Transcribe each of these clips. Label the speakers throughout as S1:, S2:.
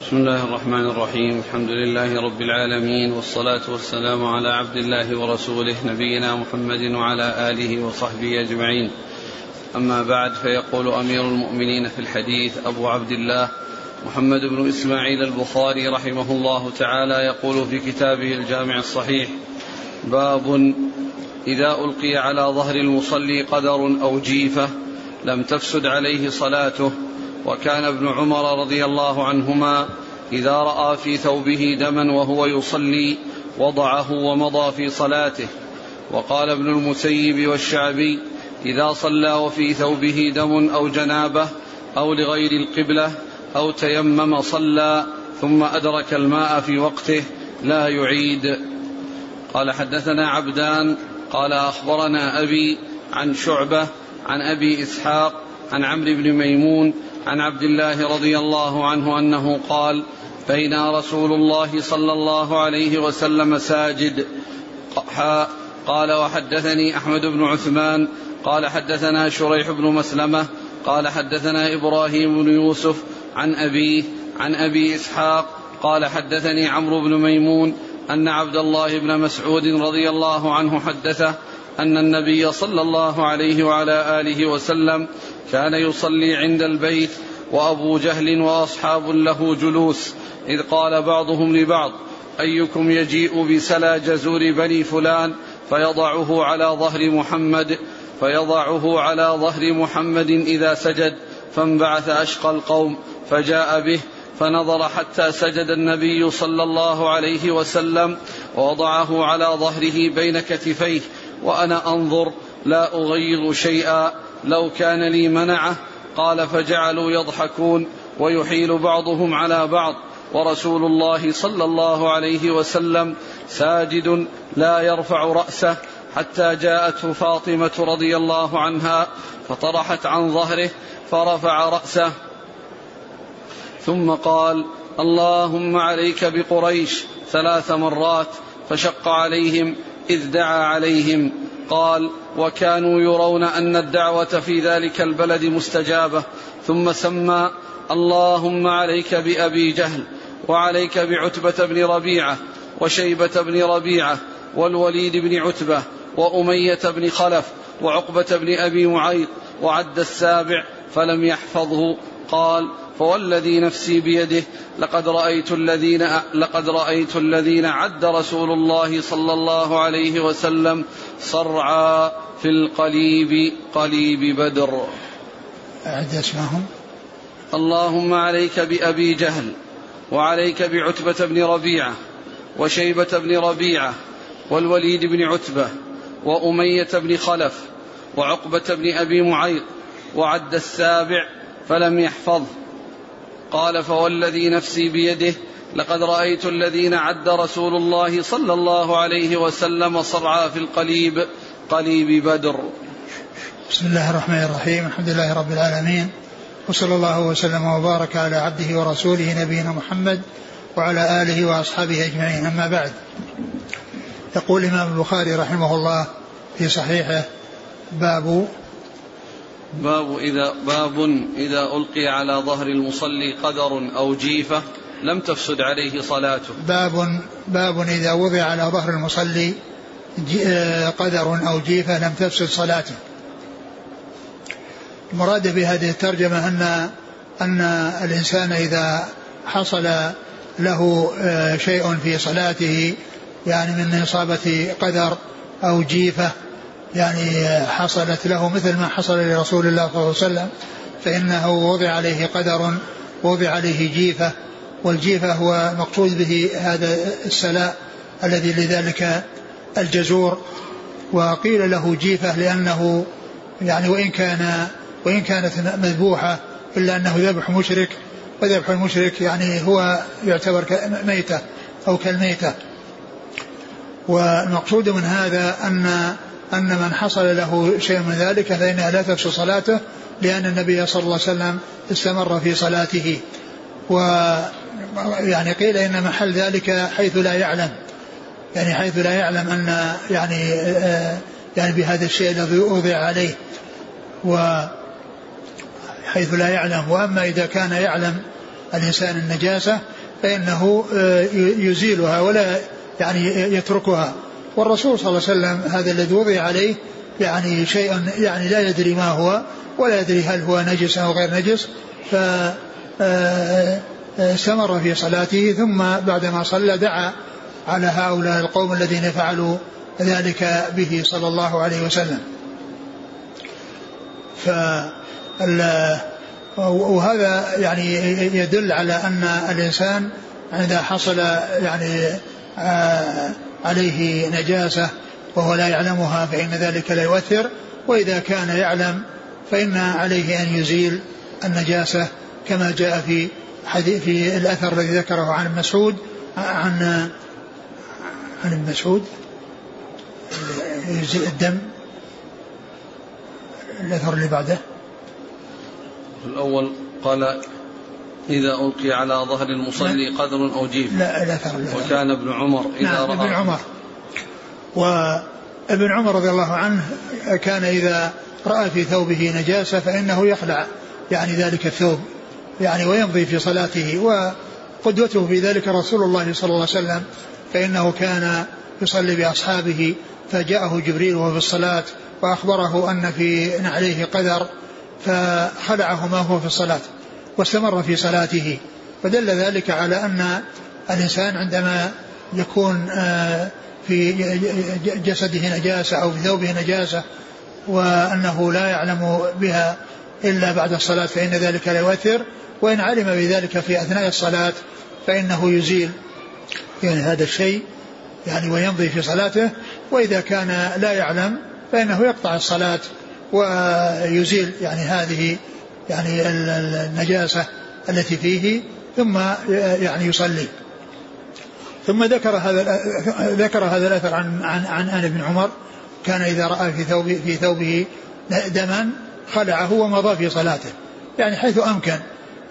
S1: بسم الله الرحمن الرحيم. الحمد لله رب العالمين والصلاة والسلام على عبد الله ورسوله نبينا محمد وعلى آله وصحبه أجمعين. أما بعد فيقول أمير المؤمنين في الحديث أبو عبد الله محمد بن إسماعيل البخاري رحمه الله تعالى يقول في كتابه الجامع الصحيح باب إذا ألقي على ظهر المصلي قدر أو جيفة لم تفسد عليه صلاته وكان ابن عمر رضي الله عنهما إذا رأى في ثوبه دما وهو يصلي وضعه ومضى في صلاته. وقال ابن المسيب والشعبي إذا صلى وفي ثوبه دم أو جنابة أو لغير القبلة أو تيمم صلى ثم أدرك الماء في وقته لا يعيد. قال حدثنا عبدان قال أخبرنا أبي عن شعبة عن أبي إسحاق عن عمرو بن ميمون عن عبد الله رضي الله عنه أنه قال بينا رسول الله صلى الله عليه وسلم ساجد. قال وحدثني أحمد بن عثمان. قال حدثنا شريح بن مسلمة. قال حدثنا إبراهيم بن يوسف عن أبيه عن أبي إسحاق. قال حدثني عمرو بن ميمون أن عبد الله بن مسعود رضي الله عنه حدثه أن النبي صلى الله عليه وعلى آله وسلم كان يصلي عند البيت وأبو جهل وأصحاب له جلوس إذ قال بعضهم لبعض أيكم يجيء بسلى جزور بني فلان فيضعه على ظهر محمد فيضعه على ظهر محمد إذا سجد فانبعث أشقى القوم فجاء به فنظر حتى سجد النبي صلى الله عليه وسلم ووضعه على ظهره بين كتفيه وأنا أنظر لا اغير شيئا. لو كان لي منعه قال فجعلوا يضحكون ويحيل بعضهم على بعض. ورسول الله صلى الله عليه وسلم ساجد لا يرفع رأسه حتى جاءته فاطمة رضي الله عنها فطرحت عن ظهره فرفع رأسه. ثم قال اللهم عليك بقريش ثلاث مرات فشق عليهم إذ دعا عليهم. قال وكانوا يرون أن الدعوة في ذلك البلد مستجابة. ثم سمى اللهم عليك بأبي جهل وعليك بعتبة بن ربيعة وشيبة بن ربيعة والوليد بن عتبة وأمية بن خلف وعقبة بن أبي معيط وعد السابع فلم يحفظه. قال فوالذي نفسي بيده لقد رأيت الذين لقد رأيت الذين عد رسول الله صلى الله عليه وسلم صرعى في القليب قليب بدر.
S2: أعد اسمهم.
S1: اللهم عليك بأبي جهل وعليك بعتبة بن ربيعة وشيبة بن ربيعة والوليد بن عتبة وأمية بن خلف وعقبة بن أبي معيط وعد السابع فلم يحفظه قال فوالذي نفسي بيده لقد رأيت الذين عد رسول الله صلى الله عليه وسلم صرعى في القليب قليب بدر.
S2: بسم الله الرحمن الرحيم الحمد لله رب العالمين وصلى الله وسلم وبارك على عبده ورسوله نبينا محمد وعلى آله وأصحابه أجمعين. أما بعد يقول الإمام البخاري رحمه الله في صحيحه باب
S1: باب إذا باب إذا ألقي على ظهر المصلي قدر أو جيفة لم تفسد عليه صلاته.
S2: باب باب إذا وضع على ظهر المصلي قدر أو جيفة لم تفسد صلاته. المراد بهذه الترجمة أن أن الإنسان إذا حصل له شيء في صلاته يعني من إصابة قدر أو جيفة يعني حصلت له مثل ما حصل لرسول الله صلى الله عليه وسلم فإنه وضع عليه قدر وضع عليه جيفة والجيفة هو مقصود به هذا السلاء الذي لذلك الجزور. وقيل له جيفة لأنه يعني وإن كان وإن كانت مذبوحة إلا أنه ذبح مشرك وذبح المشرك يعني هو يعتبر ميتة أو كالميتة. والمقصود من هذا أن أن من حصل له شيء من ذلك فإنها لا تفسد صلاته لأن النبي صلى الله عليه وسلم استمر في صلاته. و يعني قيل إن محل ذلك حيث لا يعلم. يعني حيث لا يعلم أن يعني يعني بهذا الشيء الذي وضع عليه. و حيث لا يعلم. وأما إذا كان يعلم الإنسان النجاسة فإنه آه، يزيلها ولا يعني يتركها. والرسول صلى الله عليه وسلم هذا الذي وضع عليه يعني شيء يعني لا يدري ما هو ولا يدري هل هو نجس أو غير نجس ف آه، استمر في صلاته. ثم بعدما صلى دعا على هؤلاء القوم الذين فعلوا ذلك به صلى الله عليه وسلم. ف وهذا يعني يدل على أن الإنسان إذا حصل يعني آه، عليه نجاسة وهو لا يعلمها فإن ذلك لا يؤثر. وإذا كان يعلم فإن عليه أن يزيل النجاسة كما جاء في حديث في الأثر الذي ذكره عن مسعود عن عن ابن مسعود يجزئ الدم الأثر اللي بعده.
S1: الأول قال إذا ألقي على ظهر المصلي قدر أو جيف
S2: لا الأثر
S1: وكان ابن عمر إذا
S2: نعم رأى. ابن عمر. وابن عمر رضي الله عنه كان إذا رأى في ثوبه نجاسة فإنه يخلع يعني ذلك الثوب يعني ويمضي في صلاته وقدوته في ذلك رسول الله صلى الله عليه وسلم فإنه كان يصلي بأصحابه فجاءه جبريل وهو في الصلاة وأخبره أن في نعليه قدر فخلعه ما هو في الصلاة. واستمر في صلاته. فدل ذلك على أن الإنسان عندما يكون آه، في جسده نجاسة أو في ثوبه نجاسة وأنه لا يعلم بها إلا بعد الصلاة فإن ذلك لا يؤثر وإن علم بذلك في أثناء الصلاة فإنه يزيل. يعني هذا الشيء يعني ويمضي في صلاته وإذا كان لا يعلم فإنه يقطع الصلاة ويزيل. يعني هذه يعني النجاسة التي فيه ثم يعني يصلي. ثم ذكر هذا ذكر هذا الأثر عن عن عن آن ابن عمر. كان إذا رأى في ثوبه في ثوبه دما خلعه ومضى في صلاته. يعني حيث أمكن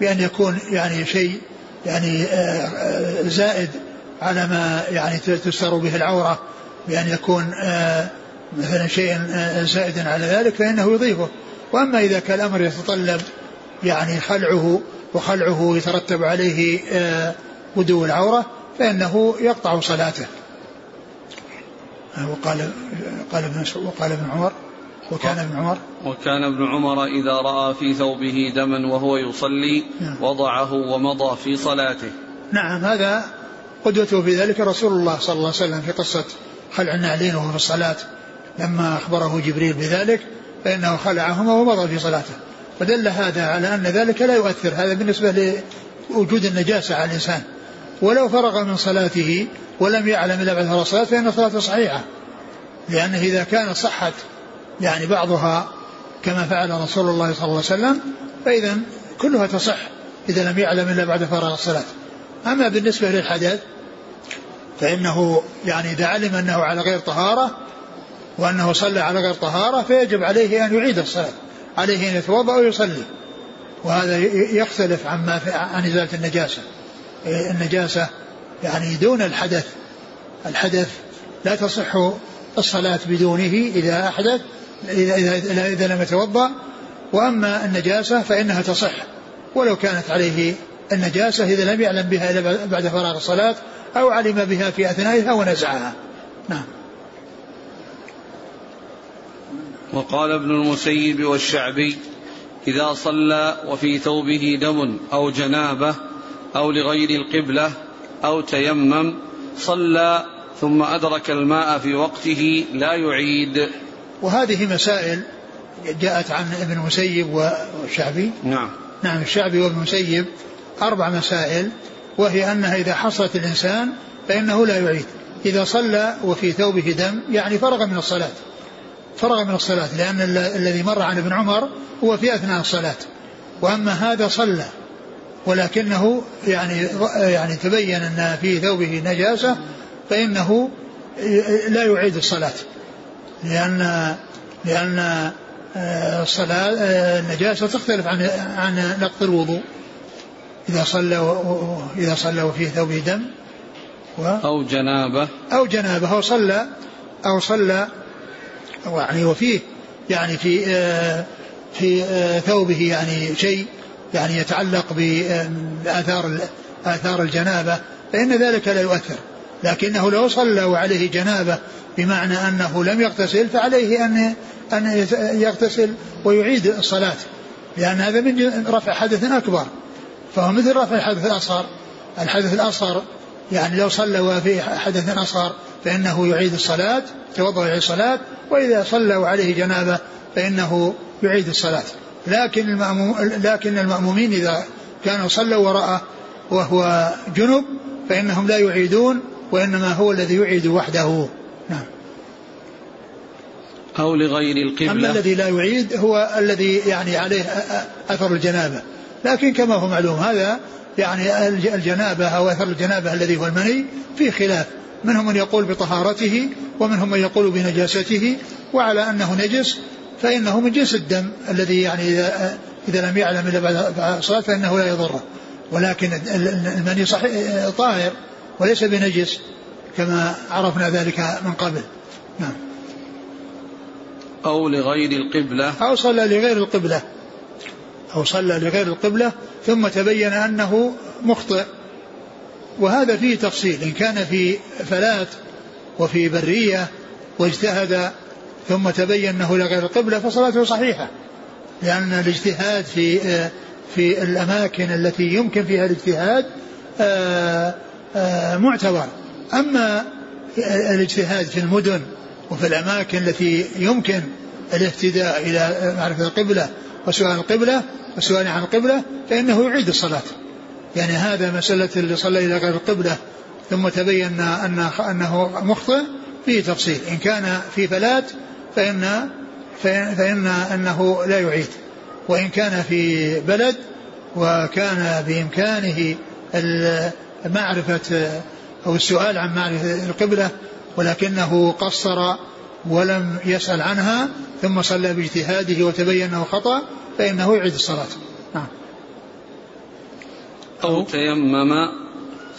S2: بأن يكون يعني شيء يعني آه، آه، زائد على ما يعني تستر به العورة. بأن يكون آه، مثلا شيء زائدا على ذلك فإنه يضيفه. وأما إذا كان الأمر يتطلب يعني خلعه وخلعه يترتب عليه آه، بدو العورة فإنه يقطع صلاته. وقال قال ابن وقال ابن عمر وكان ابن عمر.
S1: وكان ابن عمر إذا رأى في ثوبه دما وهو يصلي نعم. وضعه ومضى في صلاته.
S2: نعم هذا قدوته في ذلك رسول الله صلى الله عليه وسلم في قصة خلع النعلين وهو في الصلاة لما أخبره جبريل بذلك فإنه خلعهما ومضى في صلاته. ودل هذا على أن ذلك لا يؤثر. هذا بالنسبة لوجود النجاسة على الإنسان. ولو فرغ من صلاته ولم يعلم إلا بعد الصلاة فإن صلاته صحيحة. لأنه إذا كانت صحت يعني بعضها كما فعل رسول الله صلى الله عليه وسلم فإذا كلها تصح إذا لم يعلم إلا بعد فراغ الصلاة. أما بالنسبة للحدث فإنه يعني إذا علم أنه على غير طهارة وأنه صلى على غير طهارة فيجب عليه أن يعيد الصلاة عليه أن يتوضأ ويصلي. وهذا يختلف عما عن إزالة النجاسة. النجاسة يعني دون الحدث. الحدث لا تصح الصلاة بدونه إذا أحدث إذا, إذا, إذا لم يتوضأ. وأما النجاسة فإنها تصح. ولو كانت عليه النجاسة إذا لم يعلم بها إلا بعد فراغ الصلاة أو علم بها في أثنائها ونزعها. نعم.
S1: وقال ابن المسيب والشعبي إذا صلى وفي ثوبه دم أو جنابة أو لغير القبلة أو تيمم صلى ثم أدرك الماء في وقته لا يعيد.
S2: وهذه مسائل جاءت عن ابن المسيب والشعبي.
S1: نعم.
S2: نعم الشعبي وابن المسيب أربع مسائل وهي أنها إذا حصلت الإنسان فإنه لا يعيد. إذا صلى وفي ثوبه دم يعني فرغ من الصلاة. فرغ من الصلاة لأن الذي مر عن ابن عمر هو في أثناء الصلاة. وأما هذا صلى ولكنه يعني يعني تبين أن في ثوبه نجاسة فإنه لا يعيد الصلاة. لأن لأن الصلاة النجاسة تختلف عن عن نقض الوضوء. إذا صلى. إذا صلى وفيه ثوبه دم
S1: و... أو جنابة.
S2: أو جنابة أو صلى أو صلى يعني وفيه يعني في آه في آه ثوبه يعني شيء يعني يتعلق بآثار آثار الجنابة فإن ذلك لا يؤثر. لكنه لو صلى وعليه جنابة بمعنى أنه لم يغتسل فعليه أن أن يغتسل ويعيد الصلاة لأن هذا من رفع حدث أكبر. فهو مثل رفع الحدث الأصغر. الحدث الأصغر يعني لو صلى وفي حدث أصغر فإنه يعيد الصلاة توضأ ويعيد الصلاة وإذا صلى وعليه جنابة فإنه يعيد الصلاة. لكن المأموم لكن المأمومين إذا كانوا صلوا وراءه وهو جنب فإنهم لا يعيدون وإنما هو الذي يعيد وحده. نعم.
S1: أو لغير القبلة.
S2: أما الذي لا يعيد هو الذي يعني عليه أثر الجنابة. لكن كما هو معلوم هذا يعني الجنابة أو أثر الجنابة الذي هو المني في خلاف. منهم من يقول بطهارته ومنهم من يقول بنجاسته وعلى أنه نجس فإنه من جنس الدم الذي يعني إذا, إذا لم يعلم إلا بعد الصلاة فإنه لا يضره. ولكن المني صحيح طاهر وليس بنجس كما عرفنا ذلك من قبل. نعم.
S1: أو لغير القبلة.
S2: أو صلى لغير القبلة. أو صلى لغير القبلة ثم تبين أنه مخطئ. وهذا فيه تفصيل إن كان في فلات وفي برية واجتهد ثم تبين أنه لغير القبلة فصلاته صحيحة. لأن الاجتهاد في في الأماكن التي يمكن فيها الاجتهاد آه، آه، معتبر. أما الاجتهاد في المدن وفي الأماكن التي يمكن الاهتداء إلى معرفة القبلة وسؤال القبلة والسؤال عن القبلة فإنه يعيد الصلاة. يعني هذا مسألة اللي صلى إلى غير القبلة ثم تبين أن أنه مخطئ فيه تفصيل. إن كان في فلات فإن فإن, فإن أنه لا يعيد. وإن كان في بلد وكان بإمكانه معرفة أو السؤال عن معرفة القبلة ولكنه قصر ولم يسأل عنها ثم صلى باجتهاده وتبين أنه خطأ فإنه يعيد الصلاة.
S1: أو تيمم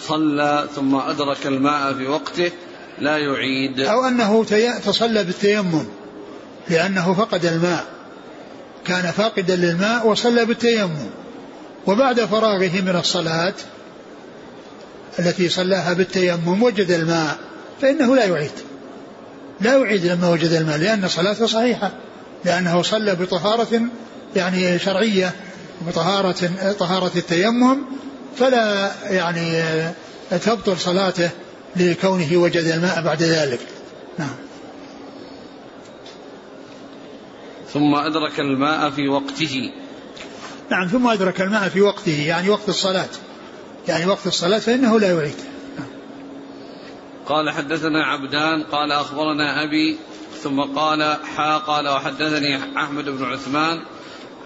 S1: صلى ثم أدرك الماء في وقته لا يعيد.
S2: أو أنه تصلى بالتيمم لأنه فقد الماء. كان فاقدا للماء وصلى بالتيمم. وبعد فراغه من الصلاة التي صلاها بالتيمم وجد الماء فإنه لا يعيد. لا يعيد لما وجد الماء لأن صلاته صحيحة. لأنه صلى بطهارة يعني شرعية بطهارة طهارة التيمم فلا يعني تبطل صلاته لكونه وجد الماء بعد ذلك. نعم.
S1: ثم أدرك الماء في وقته.
S2: نعم ثم أدرك الماء في وقته يعني وقت الصلاة. يعني وقت الصلاة فإنه لا يعيد. نعم.
S1: قال حدثنا عبدان قال أخبرنا أبي ثم قال حا قال وحدثني أحمد بن عثمان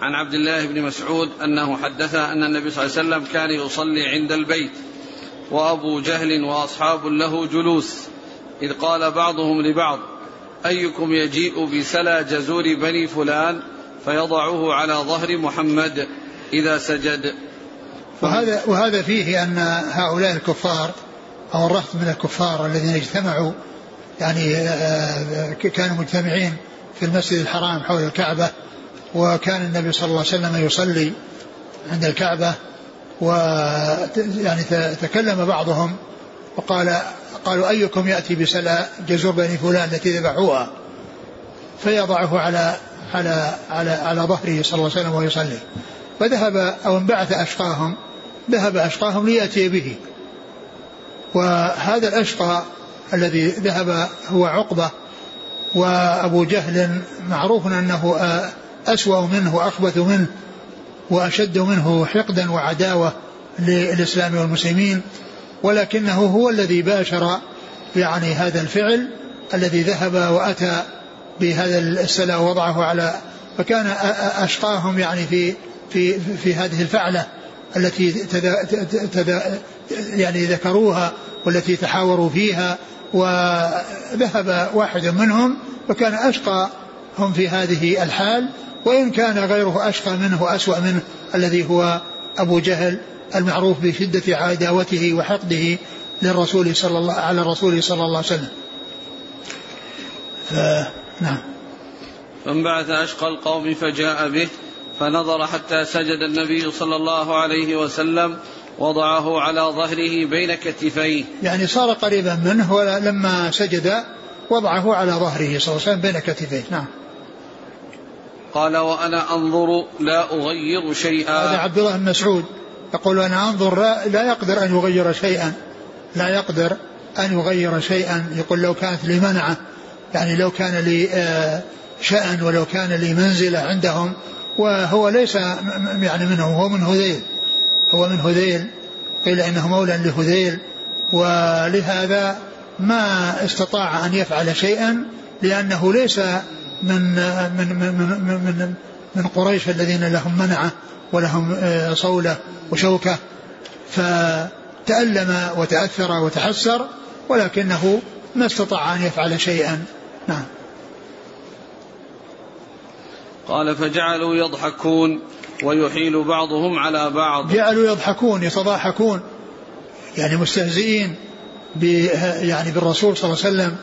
S1: عن عبد الله بن مسعود أنه حدث أن النبي صلى الله عليه وسلم كان يصلي عند البيت وأبو جهل وأصحاب له جلوس إذ قال بعضهم لبعض أيكم يجيء بسلا جزور بني فلان فيضعه على ظهر محمد إذا سجد؟
S2: وهذا وهذا فيه أن هؤلاء الكفار أو الرهط من الكفار الذين اجتمعوا يعني آه، كانوا مجتمعين في المسجد الحرام حول الكعبة وكان النبي صلى الله عليه وسلم يصلي عند الكعبة و يعني تكلم بعضهم وقال قالوا أيكم يأتي بسلا جزور بني فلان التي ذبحوها؟ فيضعه على على على على ظهره صلى الله عليه وسلم ويصلي. فذهب أو انبعث أشقاهم ذهب أشقاهم ليأتي به. وهذا الأشقى الذي ذهب هو عقبة وأبو جهل معروف أنه أسوأ منه وأخبث منه وأشد منه حقدا وعداوة للإسلام والمسلمين ولكنه هو الذي باشر يعني هذا الفعل الذي ذهب وأتى بهذا السلا ووضعه على فكان أشقاهم يعني في في في هذه الفعلة التي تدا تدا يعني ذكروها والتي تحاوروا فيها وذهب واحد منهم وكان أشقى هم في هذه الحال وإن كان غيره أشقى منه وأسوأ منه الذي هو أبو جهل المعروف بشدة عداوته وحقده للرسول صلى الله على الرسول صلى الله عليه وسلم.
S1: نعم. فانبعث أشقى القوم فجاء به فنظر حتى سجد النبي صلى الله عليه وسلم وضعه على ظهره بين كتفيه
S2: يعني صار قريبا منه ولما سجد وضعه على ظهره صلى الله عليه وسلم بين كتفيه نعم
S1: قال وأنا أنظر لا أغير شيئا.
S2: هذا عبد الله بن مسعود يقول أنا أنظر لا, لا يقدر أن يغير شيئا. لا يقدر أن يغير شيئا. يقول لو كانت لي منعة. يعني لو كان لي آه، شأن ولو كان لي منزلة عندهم. وهو ليس يعني منه هو من هذيل. هو من هذيل. قيل إنه مولى لهذيل. ولهذا ما استطاع أن يفعل شيئا لأنه ليس من من من من, من, من قريش الذين لهم منعة ولهم آه، صولة وشوكة. فتألم وتأثر وتحسر ولكنه ما استطاع أن يفعل شيئا. نعم.
S1: قال فجعلوا يضحكون ويحيل بعضهم على بعض.
S2: جعلوا يضحكون يتضاحكون يعني مستهزئين يعني بالرسول صلى الله عليه وسلم.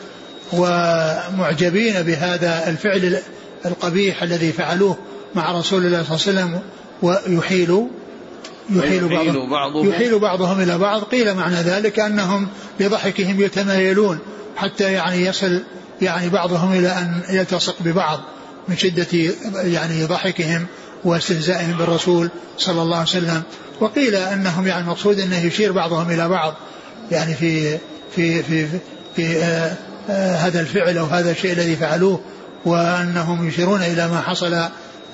S2: ومعجبين بهذا الفعل القبيح الذي فعلوه مع رسول الله صلى الله عليه وسلم ويحيل يحيل بعضهم, بعضهم. يحيل بعضهم إلى بعض. قيل معنى ذلك أنهم بضحكهم يتمايلون حتى يعني يصل يعني بعضهم إلى أن يلتصق ببعض من شدة يعني ضحكهم واستهزائهم بالرسول صلى الله عليه وسلم. وقيل أنهم يعني المقصود أنه يشير بعضهم إلى بعض. يعني في في في في, في آه هذا الفعل أو هذا الشيء الذي فعلوه وأنهم يشيرون إلى ما حصل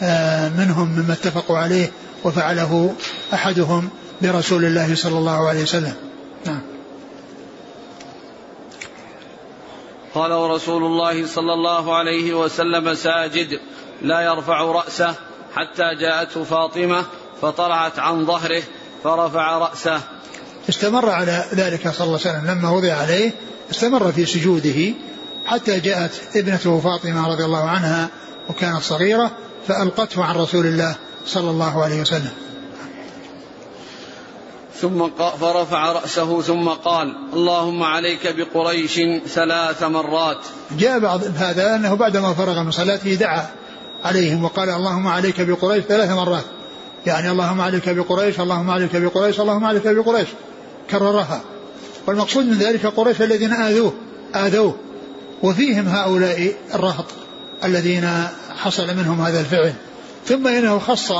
S2: آه منهم مما اتفقوا عليه وفعله أحدهم برسول الله صلى الله عليه وسلم. نعم.
S1: قال ورسول الله صلى الله عليه وسلم ساجد لا يرفع رأسه حتى جاءته فاطمة فطلعت عن ظهره فرفع رأسه.
S2: استمر على ذلك صلى الله عليه وسلم. لما وضع عليه استمر في سجوده حتى جاءت ابنته فاطمة رضي الله عنها وكانت صغيرة فألقته عن رسول الله صلى الله عليه وسلم.
S1: ثم فرفع رأسه ثم قال اللهم عليك بقريش ثلاث مرات.
S2: جاء بعض هذا أنه بعدما فرغ من صلاته دعا عليهم وقال اللهم عليك بقريش ثلاث مرات. يعني اللهم عليك بقريش اللهم عليك بقريش اللهم عليك بقريش. كررها. والمقصود من ذلك قريش الذين آذوه آذوه. وفيهم هؤلاء الرهط الذين حصل منهم هذا الفعل. ثم إنه خص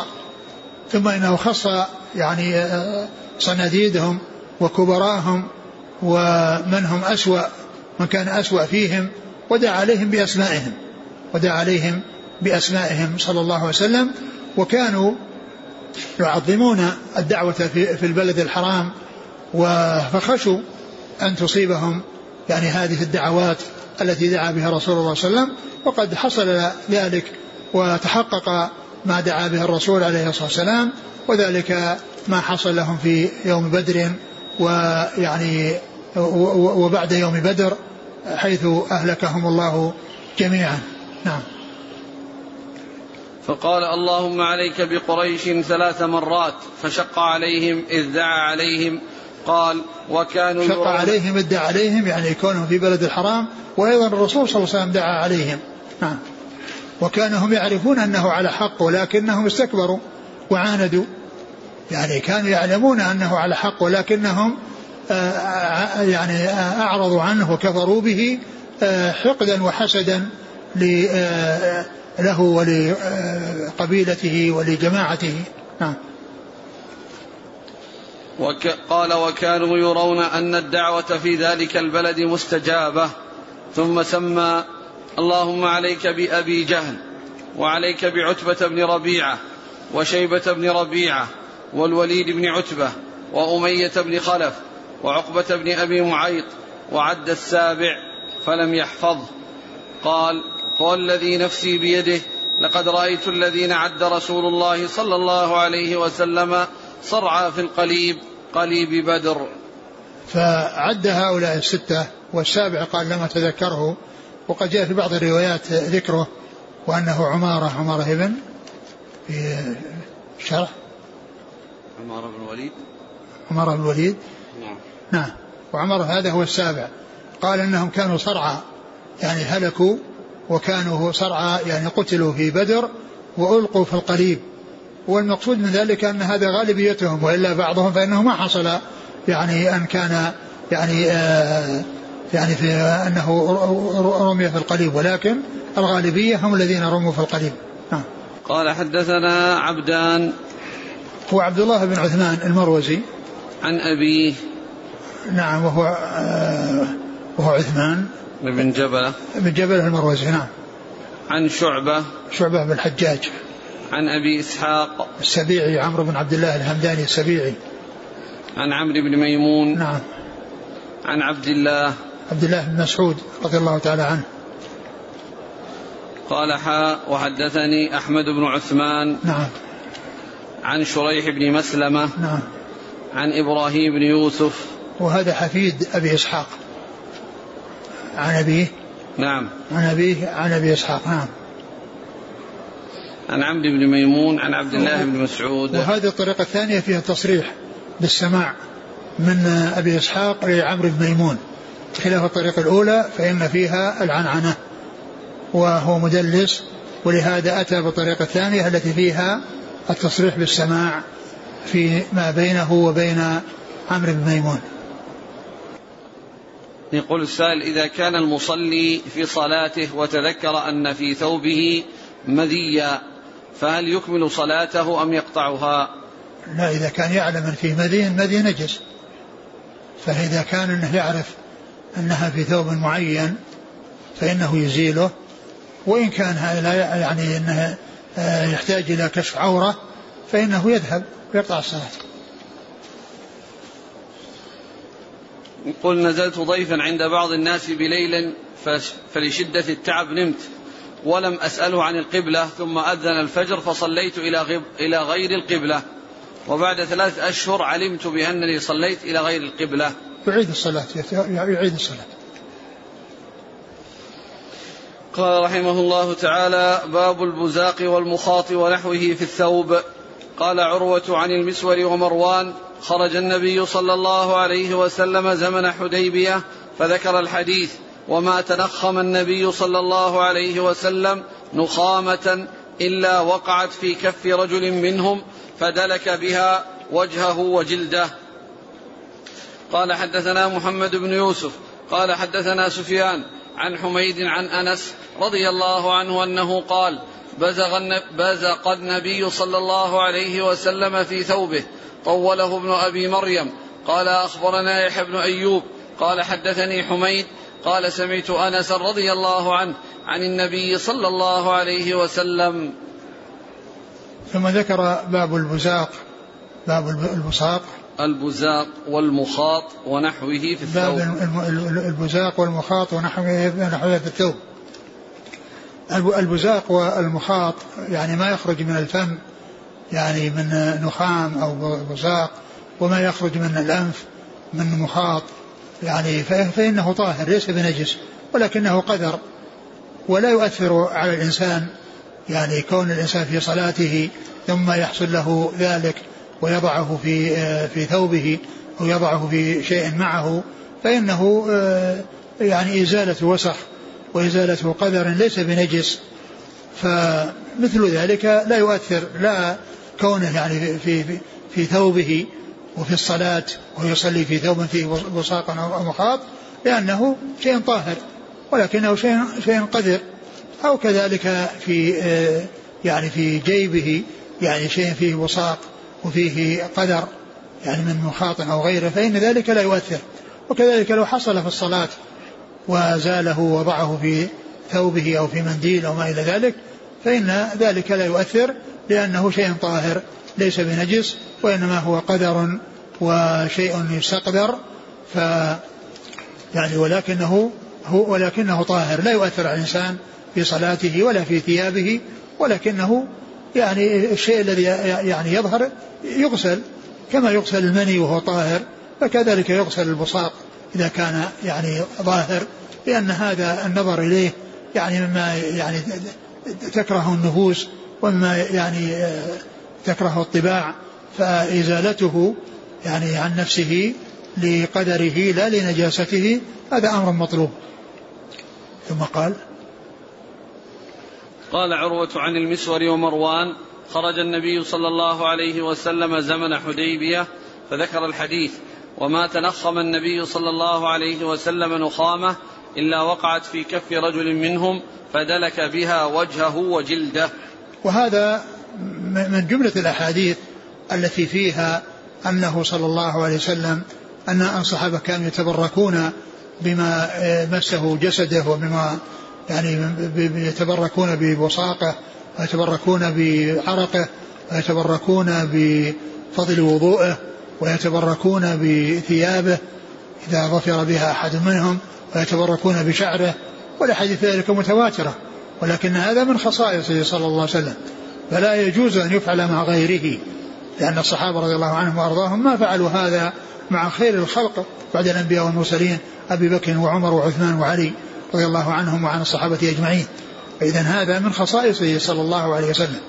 S2: ثم إنه خص يعني صناديدهم وكبراهم ومن هم أسوأ من كان أسوأ فيهم ودعا عليهم بأسمائهم. ودعا عليهم بأسمائهم صلى الله عليه وسلم. وكانوا يعظمون الدعوة في البلد الحرام فخشوا أن تصيبهم يعني هذه الدعوات التي دعا بها رسول الله صلى الله عليه وسلم وقد حصل ذلك وتحقق ما دعا به الرسول عليه الصلاة والسلام وذلك ما حصل لهم في يوم بدر ويعني وبعد يوم بدر حيث أهلكهم الله جميعا. نعم.
S1: فقال اللهم عليك بقريش ثلاث مرات فشق عليهم إذ دعا عليهم قال وكانوا
S2: شق عليهم دعا عليهم يعني كونهم في بلد الحرام. وأيضا الرسول صلى الله عليه وسلم دعا عليهم. نعم. وكانوا هم يعرفون أنه على حق ولكنهم استكبروا وعاندوا. يعني كانوا يعلمون أنه على حق ولكنهم آه، يعني آه، أعرضوا عنه وكفروا به آه، حقدا وحسدا له ولقبيلته ولجماعته. نعم.
S1: وك قال وكانوا يرون أن الدعوة في ذلك البلد مستجابة ثم سمى اللهم عليك بأبي جهل وعليك بعتبة بن ربيعة وشيبة بن ربيعة والوليد بن عتبة وأمية بن خلف وعقبة بن أبي معيط وعد السابع فلم يحفظه. قال فوالذي نفسي بيده لقد رأيت الذين عد رسول الله صلى الله عليه وسلم صرعى في القليب قليب بدر
S2: فعد هؤلاء الستة والسابع قال لم أتذكره وقد جاء في بعض الروايات ذكره وأنه عمارة عمارة ابن في الشرح
S1: عمارة بن الوليد.
S2: عمارة بن الوليد.
S1: نعم.
S2: نعم. وعمر هذا هو السابع. قال إنهم كانوا صرعى يعني هلكوا وكانوا صرعى يعني قتلوا في بدر وألقوا في القليب والمقصود من ذلك أن هذا غالبيتهم وإلا بعضهم فإنه ما حصل يعني أن كان يعني آه يعني في أنه رمي في القليب ولكن الغالبية هم الذين رموا في القليب. نعم.
S1: قال حدثنا عبدان.
S2: هو عبد الله بن عثمان المروزي.
S1: عن أبيه
S2: نعم وهو آه وهو عثمان.
S1: بن جبلة
S2: بن جبلة المروزي نعم.
S1: عن شعبة.
S2: شعبة بن الحجاج.
S1: عن أبي إسحاق.
S2: السبيعي عمرو بن عبد الله الهمداني السبيعي.
S1: عن عمرو بن ميمون.
S2: نعم.
S1: عن عبد الله.
S2: عبد الله بن مسعود رضي الله تعالى عنه.
S1: قال حاء وحدثني أحمد بن عثمان.
S2: نعم.
S1: عن شريح بن مسلمة.
S2: نعم.
S1: عن إبراهيم بن يوسف.
S2: وهذا حفيد أبي إسحاق. عن أبيه.
S1: نعم.
S2: عن أبيه عن أبي إسحاق نعم.
S1: عن عبد بن ميمون عن عبد الله بن مسعود.
S2: وهذه الطريقة الثانية فيها التصريح بالسماع من أبي إسحاق لعمرو بن ميمون. خلاف الطريقة الأولى فإن فيها العنعنة وهو مدلس ولهذا أتى بالطريقة الثانية التي فيها التصريح بالسماع في ما بينه وبين عمرو بن ميمون.
S1: يقول السائل إذا كان المصلي في صلاته وتذكر أن في ثوبه مذيا فهل يكمل صلاته أم يقطعها؟
S2: لا إذا كان يعلم أن فيه مذي المذي نجس. فإذا كان أنه يعرف أنها في ثوب معين فإنه يزيله. وإن كان هذا لا يعني أنه آه، يحتاج إلى كشف عورة فإنه يذهب ويقطع الصلاة.
S1: يقول نزلت ضيفا عند بعض الناس بليل فلشدة التعب نمت. ولم أسأله عن القبلة ثم أذن الفجر فصليت إلى, غب إلى غير القبلة. وبعد ثلاث أشهر علمت بأنني صليت إلى غير القبلة.
S2: يعيد الصلاة يعيد الصلاة.
S1: قال رحمه الله تعالى باب البزاق والمخاط ونحوه في الثوب. قال عروة عن المسور ومروان خرج النبي صلى الله عليه وسلم زمن حديبية فذكر الحديث. وما تنخم النبي صلى الله عليه وسلم نخامة إلا وقعت في كف رجل منهم فدلك بها وجهه وجلده. قال حدثنا محمد بن يوسف قال حدثنا سفيان عن حميد عن أنس رضي الله عنه أنه قال بزغ, بزق النبي صلى الله عليه وسلم في ثوبه طوله ابن أبي مريم قال أخبرنا يحيى بن أيوب قال حدثني حميد قال سمعت أنس رضي الله عنه عن النبي صلى الله عليه وسلم.
S2: ثم ذكر باب البزاق باب البصاق.
S1: البزاق والمخاط ونحوه في الثوب.
S2: باب البزاق والمخاط ونحوه في الثوب. البزاق والمخاط يعني ما يخرج من الفم يعني من نخام أو بزاق وما يخرج من الأنف من مخاط. يعني فإنه طاهر ليس بنجس ولكنه قدر. ولا يؤثر على الإنسان يعني كون الإنسان في صلاته ثم يحصل له ذلك ويضعه في في ثوبه أو يضعه في شيء معه فإنه يعني إزالة وسخ وإزالة قدر ليس بنجس. فمثل ذلك لا يؤثر لا كونه يعني في في, في ثوبه وفي الصلاة ويصلي في ثوب فيه بصاق أو مخاط لأنه شيء طاهر ولكنه شيء شيء قذر. أو كذلك في يعني في جيبه يعني شيء فيه وساق وفيه قدر يعني من مخاط أو غيره فإن ذلك لا يؤثر. وكذلك لو حصل في الصلاة وزاله وضعه في ثوبه أو في منديل أو ما إلى ذلك فإن ذلك لا يؤثر لأنه شيء طاهر. ليس بنجس وإنما هو قدر وشيء يستقدر ف يعني ولكنه هو ولكنه طاهر. لا يؤثر على الإنسان في صلاته ولا في ثيابه ولكنه يعني الشيء الذي يعني يظهر يغسل كما يغسل المني وهو طاهر فكذلك يغسل البصاق إذا كان يعني ظاهر لأن هذا النظر إليه يعني مما يعني تكره النفوس ومما يعني تكره الطباع فإزالته يعني عن نفسه لقدره لا لنجاسته هذا أمر مطلوب. ثم قال
S1: قال عروة عن المسور ومروان خرج النبي صلى الله عليه وسلم زمن حديبية فذكر الحديث وما تنخم النبي صلى الله عليه وسلم نخامة إلا وقعت في كف رجل منهم فدلك بها وجهه وجلده.
S2: وهذا من جملة الأحاديث التي فيها أنه صلى الله عليه وسلم أن الصحابة كانوا يتبركون بما مسه جسده وبما يعني يتبركون ببصاقه ويتبركون بعرقه ويتبركون بفضل وضوءه ويتبركون بثيابه إذا ظفر بها أحد منهم ويتبركون بشعره والأحاديث ذلك متواترة ولكن هذا من خصائصه صلى الله عليه وسلم. فلا يجوز أن يفعل مع غيره لأن الصحابة رضي الله عنهم وأرضاهم ما فعلوا هذا مع خير الخلق بعد الأنبياء والمرسلين أبي بكر وعمر وعثمان وعلي رضي الله عنهم وعن الصحابة أجمعين. فإذا هذا من خصائصه صلى الله عليه وسلم.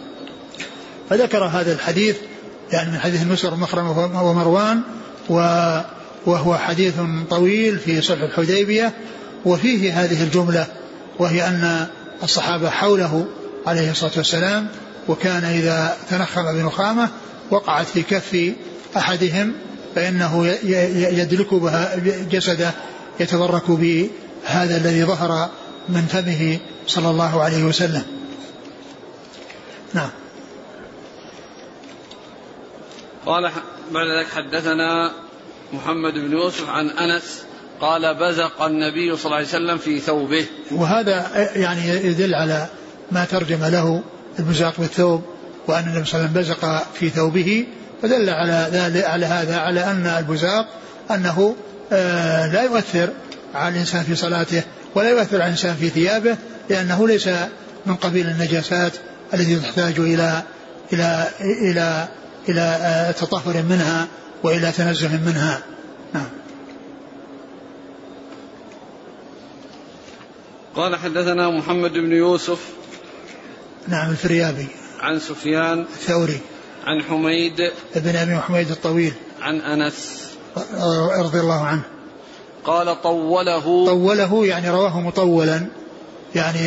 S2: فذكر هذا الحديث يعني من حديث مسر مخرم ومروان وهو حديث طويل في صلح الحديبية وفيه هذه الجملة وهي أن الصحابة حوله عليه الصلاة والسلام وكان إذا تنخم بنخامة وقعت في كف أحدهم فإنه يدلك بها جسده يتبرك بهذا الذي ظهر من فمه صلى الله عليه وسلم. نعم.
S1: قال بعد ذلك حدثنا محمد بن يوسف عن أنس قال بزق النبي صلى الله عليه وسلم في ثوبه.
S2: وهذا يعني يدل على ما ترجم له البزاق بالثوب وأن النبي صلى الله عليه وسلم بزق في ثوبه فدل على ذلك على هذا على أن البزاق أنه آه لا يؤثر على الإنسان في صلاته ولا يؤثر على الإنسان في ثيابه لأنه ليس من قبيل النجاسات التي تحتاج إلى إلى إلى إلى آه تطهر منها وإلى تنزه منها. نعم.
S1: قال حدثنا محمد بن يوسف
S2: نعم الفريابي.
S1: عن سفيان.
S2: الثوري.
S1: عن حميد.
S2: بن أبي حميد الطويل.
S1: عن أنس.
S2: رضي الله عنه.
S1: قال طوله.
S2: طوله يعني رواه مطولا. يعني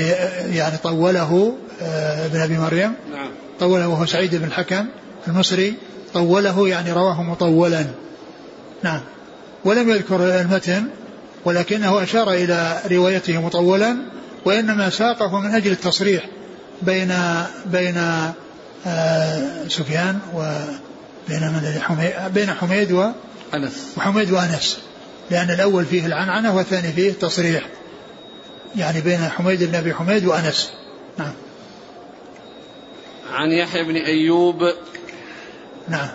S2: يعني طوله آه، ابن أبي مريم.
S1: نعم.
S2: طوله وهو سعيد بن الحكم المصري. طوله يعني رواه مطولا. نعم. ولم يذكر المتن ولكنه أشار إلى روايته مطولا وإنما ساقه من أجل التصريح. بين بين آه سفيان وبين من حميد بين حميد و
S1: أنس.
S2: وحميد وأنس. لأن الأول فيه العنعنة والثاني فيه تصريح يعني بين حميد بن أبي حميد وأنس. نعم.
S1: عن يحيى بن أيوب.
S2: نعم.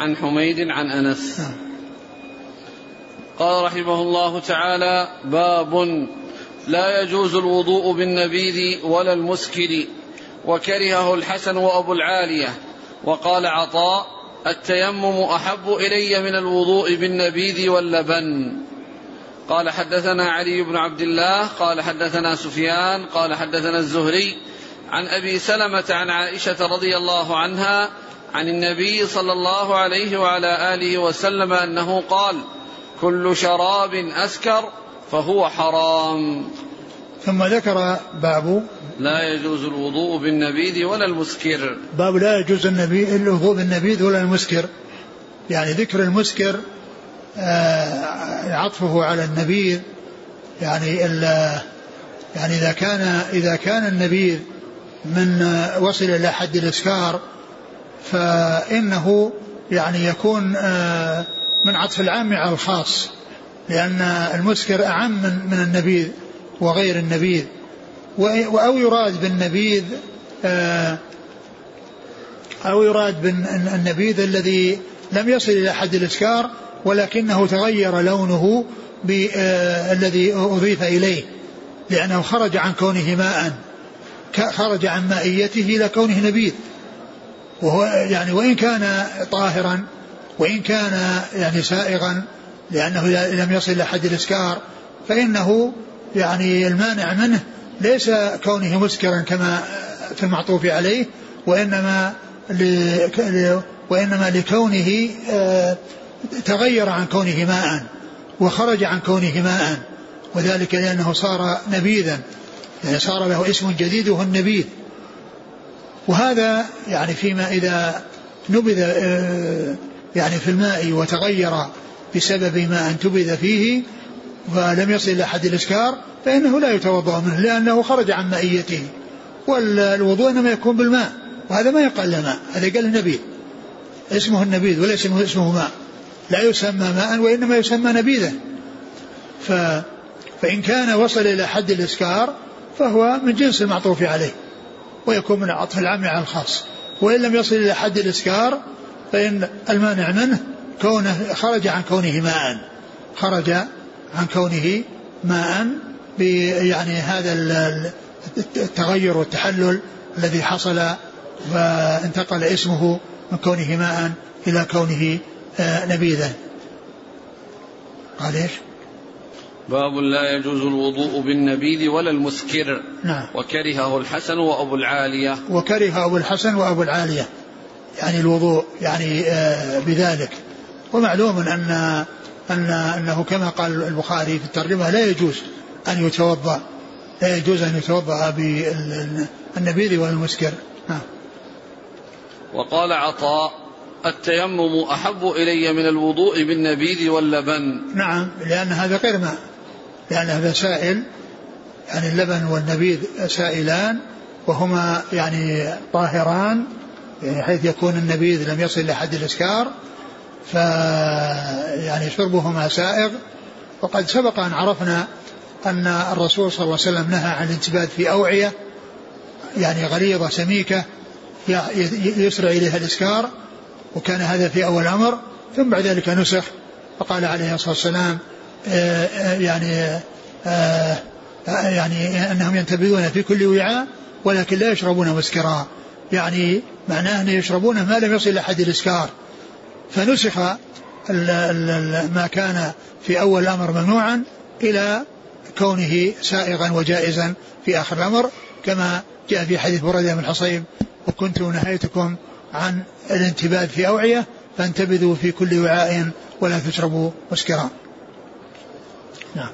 S1: عن حميد عن أنس.
S2: نعم.
S1: قال رحمه الله تعالى باب لا يجوز الوضوء بالنبيذ ولا المسكر وكرهه الحسن وأبو العالية. وقال عطاء التيمم أحب إلي من الوضوء بالنبيذ واللبن. قال حدثنا علي بن عبد الله قال حدثنا سفيان قال حدثنا الزهري عن أبي سلمة عن عائشة رضي الله عنها عن النبي صلى الله عليه وعلى آله وسلم أنه قال كل شراب أسكر فهو حرام.
S2: ثم ذكر باب
S1: لا يجوز الوضوء بالنبيذ ولا المسكر.
S2: باب لا يجوز النبي الوضوء بالنبيذ ولا المسكر. يعني ذكر المسكر آه عطفه على النبيذ. يعني يعني إذا كان إذا كان النبيذ من وصل إلى حد الإسكار فإنه يعني يكون آه من عطف العام على الخاص. لأن المسكر أعم من, من النبيذ وغير النبيذ. أو يراد بالنبيذ آه أو يراد بالنبيذ الذي لم يصل إلى حد الإسكار ولكنه تغير لونه بالذي أضيف إليه لأنه خرج عن كونه ماء خرج عن مائيته إلى كونه نبيذ. وهو يعني وإن كان طاهرا وإن كان يعني سائغا لأنه لم يصل إلى حد الإسكار فإنه يعني المانع منه ليس كونه مسكرا كما في المعطوف عليه وإنما وإنما لكونه تغير عن كونه ماء وخرج عن كونه ماء وذلك لأنه صار نبيذا يعني صار له اسم جديد وهو النبيذ. وهذا يعني فيما إذا نبذ آه، يعني في الماء وتغير بسبب ما انتبذ فيه ولم يصل إلى حد الإسكار فإنه لا يتوضأ منه لأنه خرج عن مائيته. والوضوء إنما يكون بالماء وهذا ما يقال له ماء هذا قال النبيذ. اسمه النبيذ وليس اسمه, اسمه ماء. لا يسمى ماء وإنما يسمى نبيذا. ف فإن كان وصل إلى حد الإسكار فهو من جنس المعطوف عليه ويكون من العطف العام على الخاص. وإن لم يصل إلى حد الإسكار فإن المانع منه كونه خرج عن كونه ماء. خرج عن كونه ماء يعني هذا التغير والتحلل الذي حصل فانتقل اسمه من كونه ماء إلى كونه آه، نبيذا. قال إيش؟
S1: باب لا يجوز الوضوء بالنبيذ ولا المسكر.
S2: نعم.
S1: وكرهه الحسن وأبو العالية.
S2: وكره أبو الحسن وأبو العالية. يعني الوضوء يعني آه، بذلك. ومعلوم أن أن أنه كما قال البخاري في الترجمة لا يجوز أن يتوضأ. لا يجوز أن يتوضأ بالنبيذ والمسكر. نعم
S1: وقال عطاء التيمم أحب إلي من الوضوء بالنبيذ واللبن.
S2: نعم لأن هذا غير ماء لأن هذا سائل. يعني اللبن والنبيذ سائلان وهما يعني طاهران يعني حيث يكون النبيذ لم يصل إلى حد الإسكار. ف يعني شربهما سائغ. وقد سبق أن عرفنا أن الرسول صلى الله عليه وسلم نهى عن الانتباد في أوعية يعني غليظة سميكة يسرع إليها الإسكار وكان هذا في أول الأمر ثم بعد ذلك نسخ فقال عليه الصلاة والسلام آه، آه، يعني آه، يعني أنهم ينتبذون في كل وعاء ولكن لا يشربون مسكرا. يعني معناه أن يشربونه ما لم يصل إلى حد الإسكار. فنسخ ما كان في أول الأمر ممنوعا إلى كونه سائغا وجائزا في آخر الأمر كما جاء في حديث بريدة بن الحصيب وكنت نهيتكم عن الانتباد في أوعية فانتبذوا في كل وعاء ولا تشربوا مسكرا. نعم.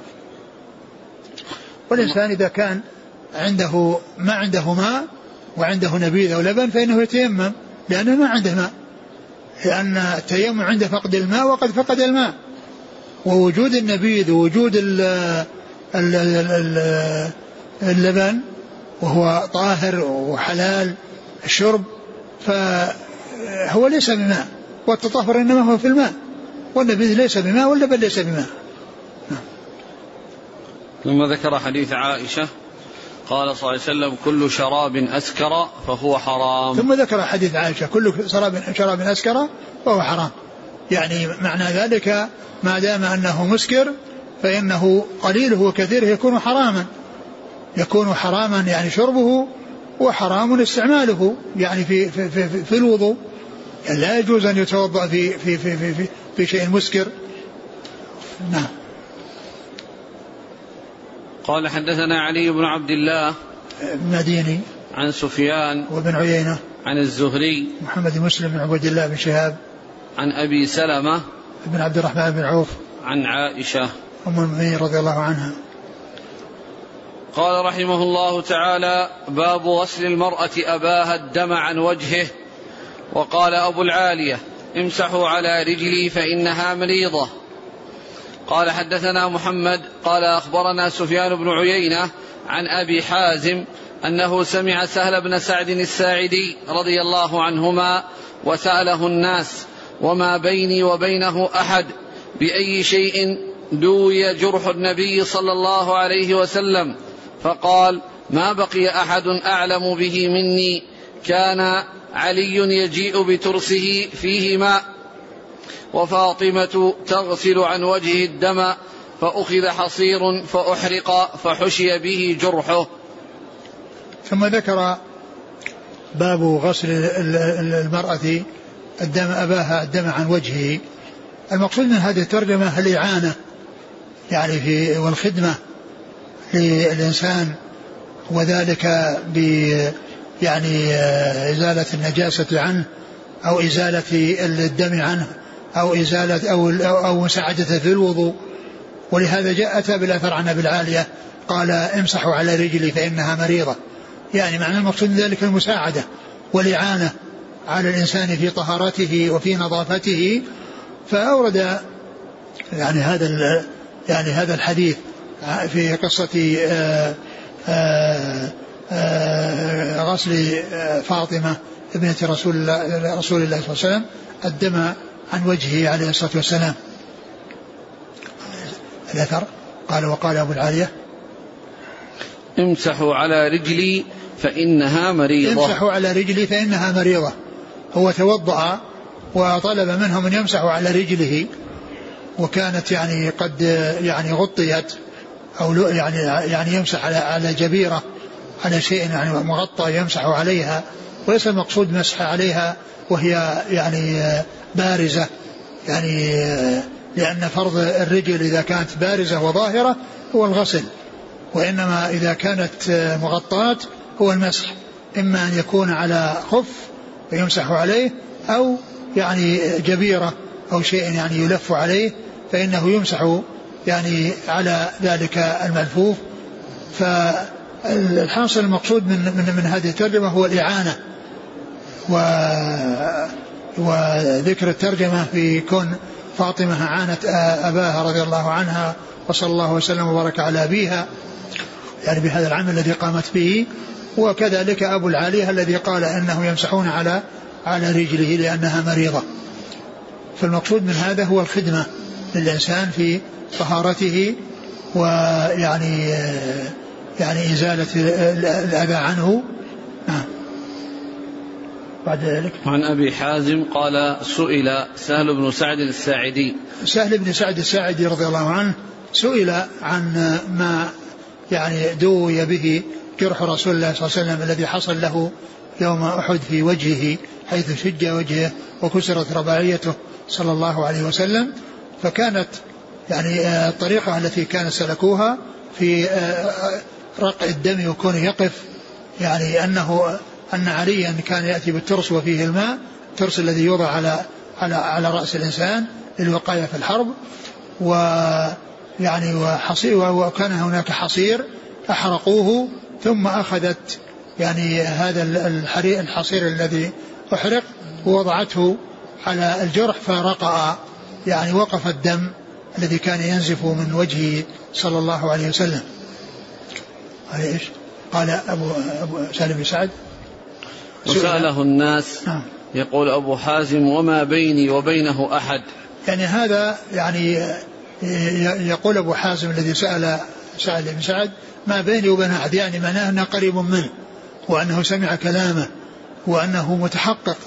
S2: والإنسان إذا كان عنده ما عنده ماء وعنده نبيذ أو لبن فإنه يتيمم لأنه ما عنده ماء. لأن التيمم عند فقد الماء وقد فقد الماء. ووجود النبيذ ووجود اللبن وهو طاهر وحلال الشرب فهو ليس بماء. والتطهر إنما هو في الماء. والنبيذ ليس بماء واللبن ليس بماء.
S1: ثم ذكر حديث عائشة قال صلى الله عليه وسلم كل شراب أسكر فهو حرام.
S2: ثم ذكر حديث عائشة كل شراب شراب أسكر فهو حرام. يعني معنى ذلك ما دام أنه مسكر فإنه قليله وكثيره يكون حراما. يكون حراما يعني شربه وحرام استعماله يعني في في في, في الوضوء. يعني لا يجوز أن يتوضأ في في في في, في, في شيء مسكر. نعم.
S1: قال حدثنا علي بن عبد الله
S2: المديني
S1: عن سفيان
S2: وابن عيينة
S1: عن الزهري
S2: محمد بن مسلم بن عبد الله بن شهاب
S1: عن أبي سلمة
S2: بن عبد الرحمن بن عوف
S1: عن عائشة
S2: أم المؤمنين رضي الله عنها.
S1: قال رحمه الله تعالى باب غسل المرأة أباها الدم عن وجهه. وقال أبو العالية امسحوا على رجلي فإنها مريضة. قال حدثنا محمد قال أخبرنا سفيان بن عيينة عن أبي حازم أنه سمع سهل بن سعد الساعدي رضي الله عنهما وسأله الناس وما بيني وبينه أحد بأي شيء دوي جرح النبي صلى الله عليه وسلم؟ فقال ما بقي أحد أعلم به مني كان علي يجيء بترسه فيه ماء وفاطمة تغسل عن وجهه الدم فأخذ حصير فأحرق فحشي به جرحه.
S2: ثم ذكر باب غسل المرأة الدم أباها الدم عن وجهه. المقصود من هذه الترجمة الإعانة يعني في والخدمة للإنسان وذلك ب يعني آه، إزالة النجاسة عنه أو إزالة الدم عنه. أو إزالة أو أو مساعدته في الوضوء. ولهذا جاء أتى بالأثر عن أبي العالية قال امسحوا على رجلي فإنها مريضة. يعني معنى المقصود ذلك المساعدة والإعانة على الإنسان في طهارته وفي نظافته. فأورد يعني هذا يعني هذا الحديث في قصة آآ آآ آآ غسل فاطمة ابنة رسول الله رسول الله صلى الله عليه وسلم. الدم عن وجهه عليه الصلاة والسلام. الأثر قال وقال أبو العالية
S1: امسحوا على رجلي فإنها مريضة.
S2: امسحوا على رجلي فإنها مريضة. هو توضأ وطلب منهم أن يمسحوا على رجله وكانت يعني قد يعني غطيت أو يعني يعني يمسح على على جبيرة على شيء يعني مغطى يمسح عليها وليس المقصود مسح عليها وهي يعني بارزة. يعني لأن فرض الرجل إذا كانت بارزة وظاهرة هو الغسل وإنما إذا كانت مغطاة هو المسح. إما أن يكون على خف ويمسح عليه أو يعني جبيرة أو شيء يعني يلف عليه فإنه يمسح يعني على ذلك الملفوف. فالحاصل المقصود من, من, من هذه الترجمة هو الإعانة. و وذكر الترجمة في كون فاطمة عانت أباها رضي الله عنها وصلى الله وسلم وبارك على أبيها يعني بهذا العمل الذي قامت به. وكذلك أبو العالية الذي قال أنه يمسحون على على رجله لأنها مريضة. فالمقصود من هذا هو الخدمة للإنسان في طهارته ويعني يعني إزالة الأذى عنه.
S1: بعد ذلك. عن أبي حازم قال سئل سهل بن سعد الساعدي.
S2: سهل بن سعد الساعدي رضي الله عنه سئل عن ما يعني دوي به جرح رسول الله صلى الله عليه وسلم الذي حصل له يوم أحد في وجهه حيث شج وجهه وكسرت رباعيته صلى الله عليه وسلم. فكانت يعني آه، الطريقة التي كانوا سلكوها في آه، رقع الدم وكونه يقف يعني أنه أن عليا كان يأتي بالترس وفيه الماء الترس الذي يوضع على على على رأس الإنسان للوقاية في الحرب. و يعني وكان هناك حصير أحرقوه ثم أخذت يعني هذا الحصير الذي أحرق ووضعته على الجرح فرقأ يعني وقف الدم الذي كان ينزف من وجهه صلى الله عليه وسلم. إيش؟ قال أبو أبو سالم بن سعد.
S1: وسأله الناس نعم. يقول أبو حازم وما بيني وبينه أحد.
S2: يعني هذا يعني يقول أبو حازم الذي سأل سعد بن سعد ما بيني وبين أحد يعني معناه أنه قريب منه وأنه سمع كلامه وأنه متحقق.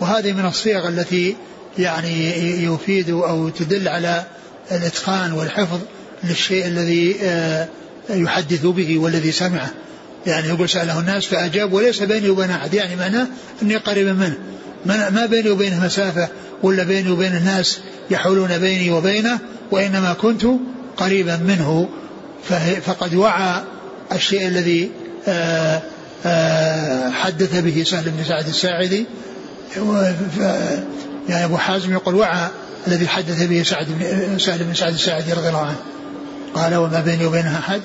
S2: وهذه من الصيغ التي يعني يفيد أو تدل على الإتقان والحفظ للشيء الذي آه، يحدث به والذي سمعه. يعني يقول سأله الناس فأجاب وليس بيني وبين أحد. يعني معناه أني قريب منه. ما بيني وبينه مسافة ولا بيني وبين الناس يحولون بيني وبينه وإنما كنت قريبا منه. فقد وعى الشيء الذي آه، آه، حدث به سهل بن سعد الساعدي. يعني أبو حازم يقول وعى الذي حدث به سعد بن سهل بن سعد الساعدي رضي الله عنه. قال وما بيني وبينها أحد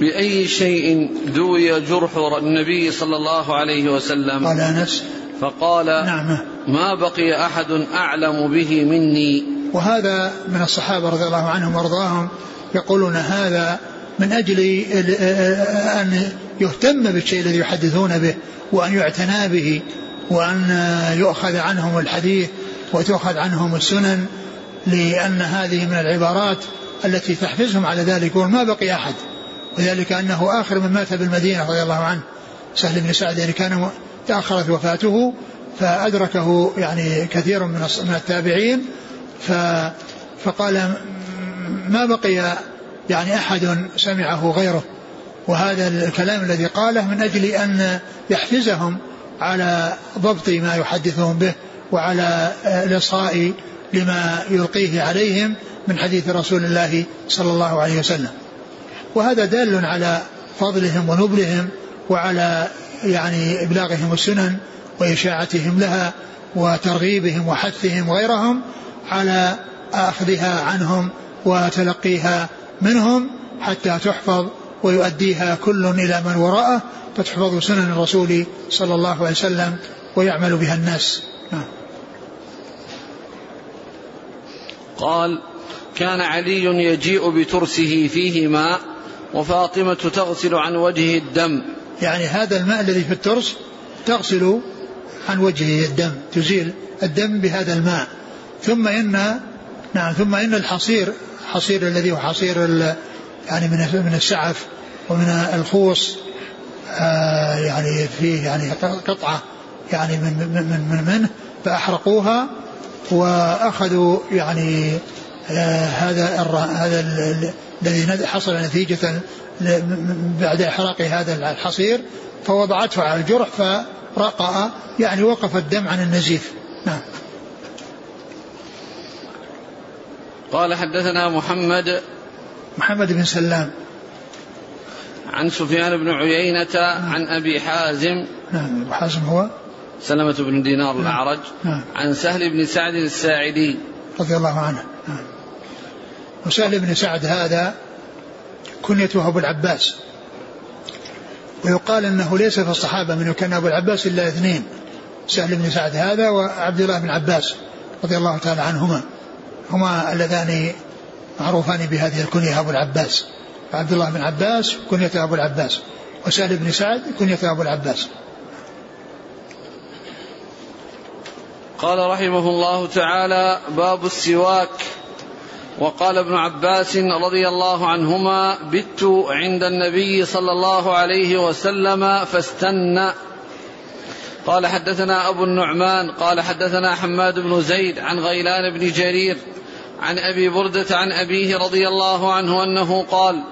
S1: بأي شيء دوي جرح النبي صلى الله عليه وسلم؟
S2: قال أنس
S1: فقال نعم. ما بقي أحد أعلم به مني.
S2: وهذا من الصحابة رضي الله عنهم وأرضاهم يقولون هذا من أجل أن يهتم بالشيء الذي يحدثون به وأن يعتنى به وأن يؤخذ عنهم الحديث وتؤخذ عنهم السنن لأن هذه من العبارات التي تحفزهم على ذلك. يقول ما بقي أحد. وذلك أنه آخر من مات بالمدينة رضي الله عنه. سهل بن سعد يعني كان تأخرت وفاته فأدركه يعني كثير من من التابعين فقال ما بقي يعني أحد سمعه غيره. وهذا الكلام الذي قاله من أجل أن يحفزهم على ضبط ما يحدثهم به وعلى الإصغاء لما يلقيه عليهم من حديث رسول الله صلى الله عليه وسلم. وهذا دال على فضلهم ونبلهم وعلى يعني إبلاغهم السنن وإشاعتهم لها وترغيبهم وحثهم غيرهم على أخذها عنهم وتلقيها منهم حتى تحفظ ويؤديها كل إلى من وراءه فتحفظ سنن الرسول صلى الله عليه وسلم ويعمل بها الناس نعم.
S1: قال كان علي يجيء بترسه فيه ماء وفاطمة تغسل عن وجهه الدم.
S2: يعني هذا الماء الذي في الترس تغسل عن وجهه الدم تزيل الدم بهذا الماء. ثم إن نعم ثم إن الحصير حصير الذي هو حصير يعني من من السعف ومن الخوص آه يعني فيه يعني قطعة يعني من من من منه فأحرقوها وأخذوا يعني آه هذا هذا الذي حصل نتيجة بعد إحراق هذا الحصير فوضعته على الجرح فرقأ يعني وقف الدم عن النزيف. نعم.
S1: قال حدثنا محمد
S2: محمد بن سلام.
S1: عن سفيان بن عيينة عن أبي حازم.
S2: نعم أبو حازم هو.
S1: سلمة بن دينار نعم. الأعرج.
S2: نعم.
S1: عن سهل بن سعد الساعدي.
S2: رضي الله عنه. نعم. وسهل بن سعد هذا كنيته أبو العباس. ويقال أنه ليس في الصحابة من كان أبو العباس إلا اثنين سهل بن سعد هذا وعبد الله بن عباس رضي الله تعالى عنهما. هما اللذان معروفان بهذه الكنية أبو العباس. عبد الله بن عباس كنية أبو العباس وسهل بن سعد كنية أبو العباس.
S1: قال رحمه الله تعالى باب السواك. وقال ابن عباس رضي الله عنهما بت عند النبي صلى الله عليه وسلم فاستنى قال حدثنا أبو النعمان قال حدثنا حماد بن زيد عن غيلان بن جرير عن أبي بردة عن أبيه رضي الله عنه أنه قال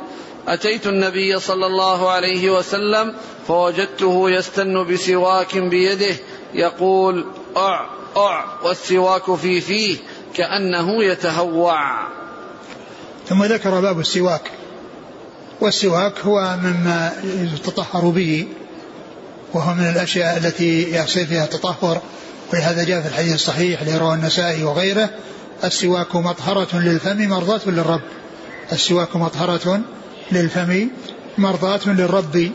S1: أتيت النبي صلى الله عليه وسلم فوجدته يستن بسواك بيده يقول أع أع والسواك في فيه. كأنه يتهوع.
S2: ثم ذكر باب السواك. والسواك هو مما يتطهر به وهو من الأشياء التي يحصل فيها التطهر. ولهذا جاء في الحديث الصحيح رواه النسائي وغيره السواك مطهرة للفم مرضاة للرب. السواك مطهرة للفم مرضاة للرب.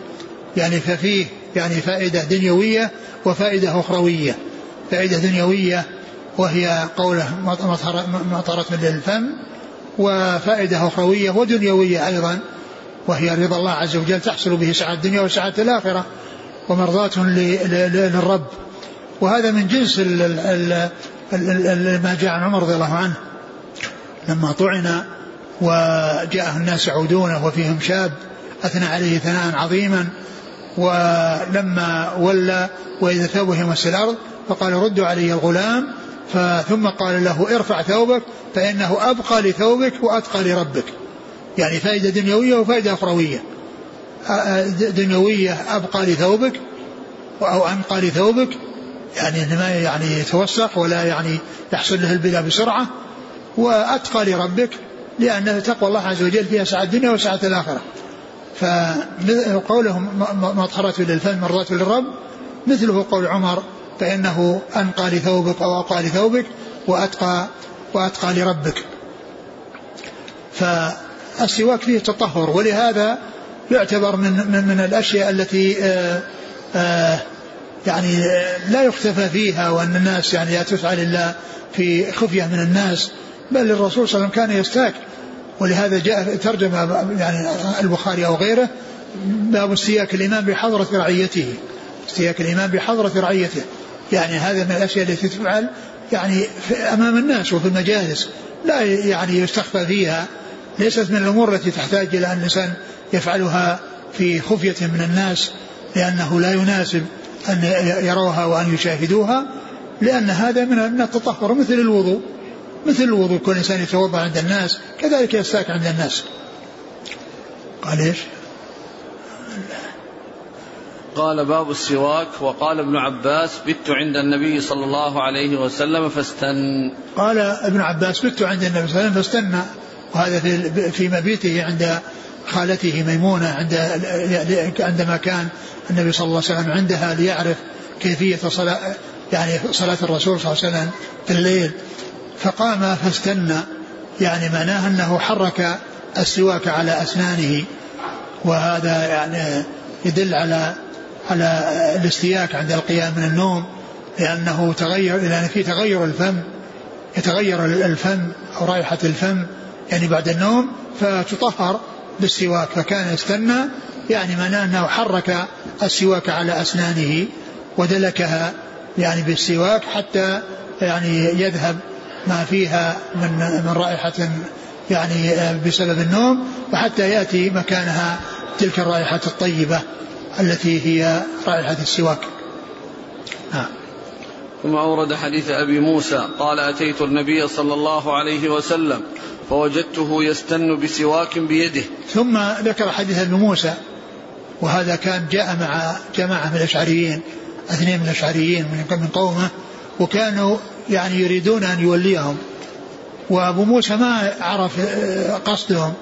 S2: يعني ففيه يعني فائدة دنيوية وفائدة أخروية. فائدة دنيوية وهي قوله مطهرة للفم وفائدة أخروية ودنيوية أيضا وهي رضا الله عز وجل تحصل به سعادة الدنيا وسعادة الآخرة ومرضاة للرب. وهذا من جنس ما جاء عن عمر رضي الله عنه. لما طعن وجاءه الناس يعودونه وفيهم شاب أثنى عليه ثناء عظيما ولما ولى وإذا ثوبه يمس الأرض فقال ردوا علي الغلام ثم قال له ارفع ثوبك فإنه أبقى لثوبك وأتقى لربك. يعني فائدة دنيوية وفائدة أخروية. دنيوية أبقى لثوبك أو أنقى لثوبك يعني ما يعني يتوسخ ولا يعني يحصل له البلاء بسرعة وأتقى لربك لأن تقوى الله عز وجل فيها سعة الدنيا وسعة الآخرة. فقولهم مطهرة للفم مرضاة للرب مثله قول عمر فإنه أنقى لثوبك أو أقى لثوبك وأتقى وأتقى لربك. فالسواك فيه تطهر ولهذا يعتبر من من, من الأشياء التي آآ آآ يعني لا يختفى فيها وأن الناس يعني لا تفعل إلا في خفية من الناس بل الرسول صلى الله عليه وسلم كان يستاك. ولهذا جاء ترجم يعني البخاري أو غيره باب استياك الإمام بحضرة رعيته. استياك الإمام بحضرة رعيته. يعني هذا من الأشياء التي تفعل يعني أمام الناس وفي المجالس لا يعني يستخفى فيها. ليست من الأمور التي تحتاج إلى أن الإنسان يفعلها في خفية من الناس لأنه لا يناسب أن يروها وأن يشاهدوها لأن هذا من التطهر مثل الوضوء. مثل الوضوء كل إنسان يتوضأ عند الناس كذلك يستاك عند الناس. قال إيش؟
S1: قال باب السواك وقال ابن عباس بت عند النبي صلى الله عليه وسلم فاستن.
S2: قال ابن عباس بت عند النبي صلى الله عليه وسلم فاستنى وهذا في في مبيته عند خالته ميمونة عند عندما كان النبي صلى الله عليه وسلم عندها ليعرف كيفية صلاة يعني صلاة الرسول صلى الله عليه وسلم في الليل. فقام فاستنى يعني معناه أنه حرك السواك على أسنانه. وهذا يعني يدل على على الاستياك عند القيام من النوم لأنه تغير لأن في تغير الفم يتغير الفم أو رائحة الفم يعني بعد النوم فتطهر بالسواك فكان يستنى يعني معناه أنه حرك السواك على أسنانه ودلكها يعني بالسواك حتى يعني يذهب ما فيها من من رائحة يعني بسبب النوم وحتى يأتي مكانها تلك الرائحة الطيبة. التي هي رائحة السواك.
S1: نعم ثم أورد حديث أبي موسى قال أتيت النبي صلى الله عليه وسلم فوجدته يستن بسواك بيده.
S2: ثم ذكر حديث أبي موسى وهذا كان جاء مع جماعة من الأشعريين اثنين من الأشعريين من قومه وكانوا يعني يريدون أن يوليهم. وأبو موسى ما عرف قصدهم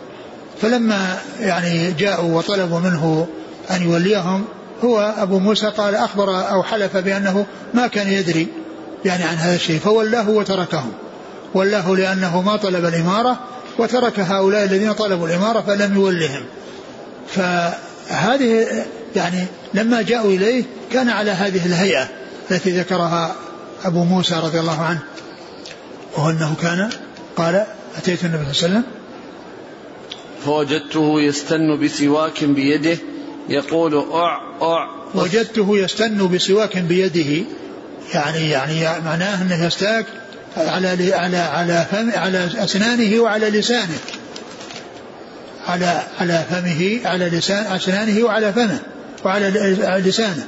S2: فلما يعني جاءوا وطلبوا منه أن يوليهم. هو أبو موسى قال أخبر أو حلف بأنه ما كان يدري يعني عن هذا الشيء فولاه وتركهم. ولاه لأنه ما طلب الإمارة وترك هؤلاء الذين طلبوا الإمارة فلم يولهم. فهذه يعني لما جاءوا إليه كان على هذه الهيئة التي ذكرها أبو موسى رضي الله عنه. وهو أنه كان قال أتيت النبي صلى الله عليه وسلم.
S1: فوجدته يستن بسواك بيده يقول أع أع.
S2: وجدته يستن بسواك بيده. يعني يعني معناه أنه يستاك على على على فم على أسنانه وعلى لسانه. على على فمه على لسان أسنانه وعلى فمه وعلى لسانه.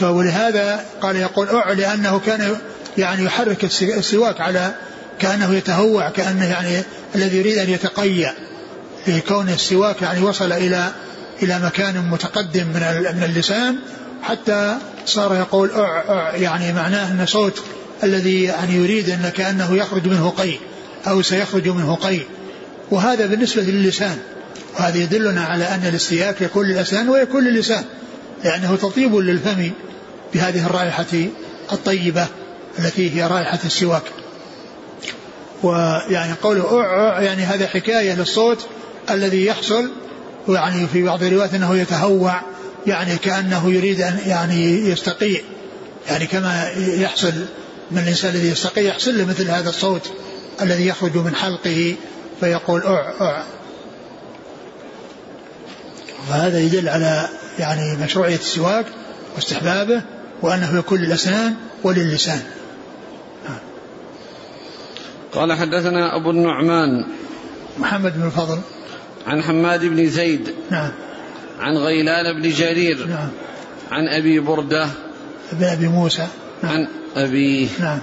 S2: فولهذا قال يقول أع لأنه كان يعني يحرك السواك على كأنه يتهوع كأنه يعني الذي يريد أن يتقيأ. لكون السواك يعني وصل إلى إلى مكان متقدم من من اللسان حتى صار يقول أع أع يعني معناه أن صوت الذي يعني يريد أن كأنه يخرج منه قي أو سيخرج منه قي وهذا بالنسبة للسان. وهذا يدلنا على أن الاستياك يكون للأسنان ويكون للسان لأنه تطيب للفم بهذه الرائحة الطيبة التي هي رائحة السواك. ويعني قوله أع يعني هذا حكاية للصوت الذي يحصل ويعني في بعض الروايات أنه يتهوع يعني كأنه يريد أن يعني يستقيء يعني كما يحصل من الإنسان الذي يستقيء يحصل له مثل هذا الصوت الذي يخرج من حلقه فيقول أع أع. وهذا يدل على يعني مشروعية السواك واستحبابه وأنه يكون للأسنان وللسان.
S1: قال حدثنا أبو النعمان.
S2: محمد بن الفضل.
S1: عن حماد بن زيد
S2: نعم.
S1: عن غيلان بن جرير
S2: نعم.
S1: عن أبي بردة
S2: بن أبي موسى.
S1: نعم. عن أبيه
S2: نعم.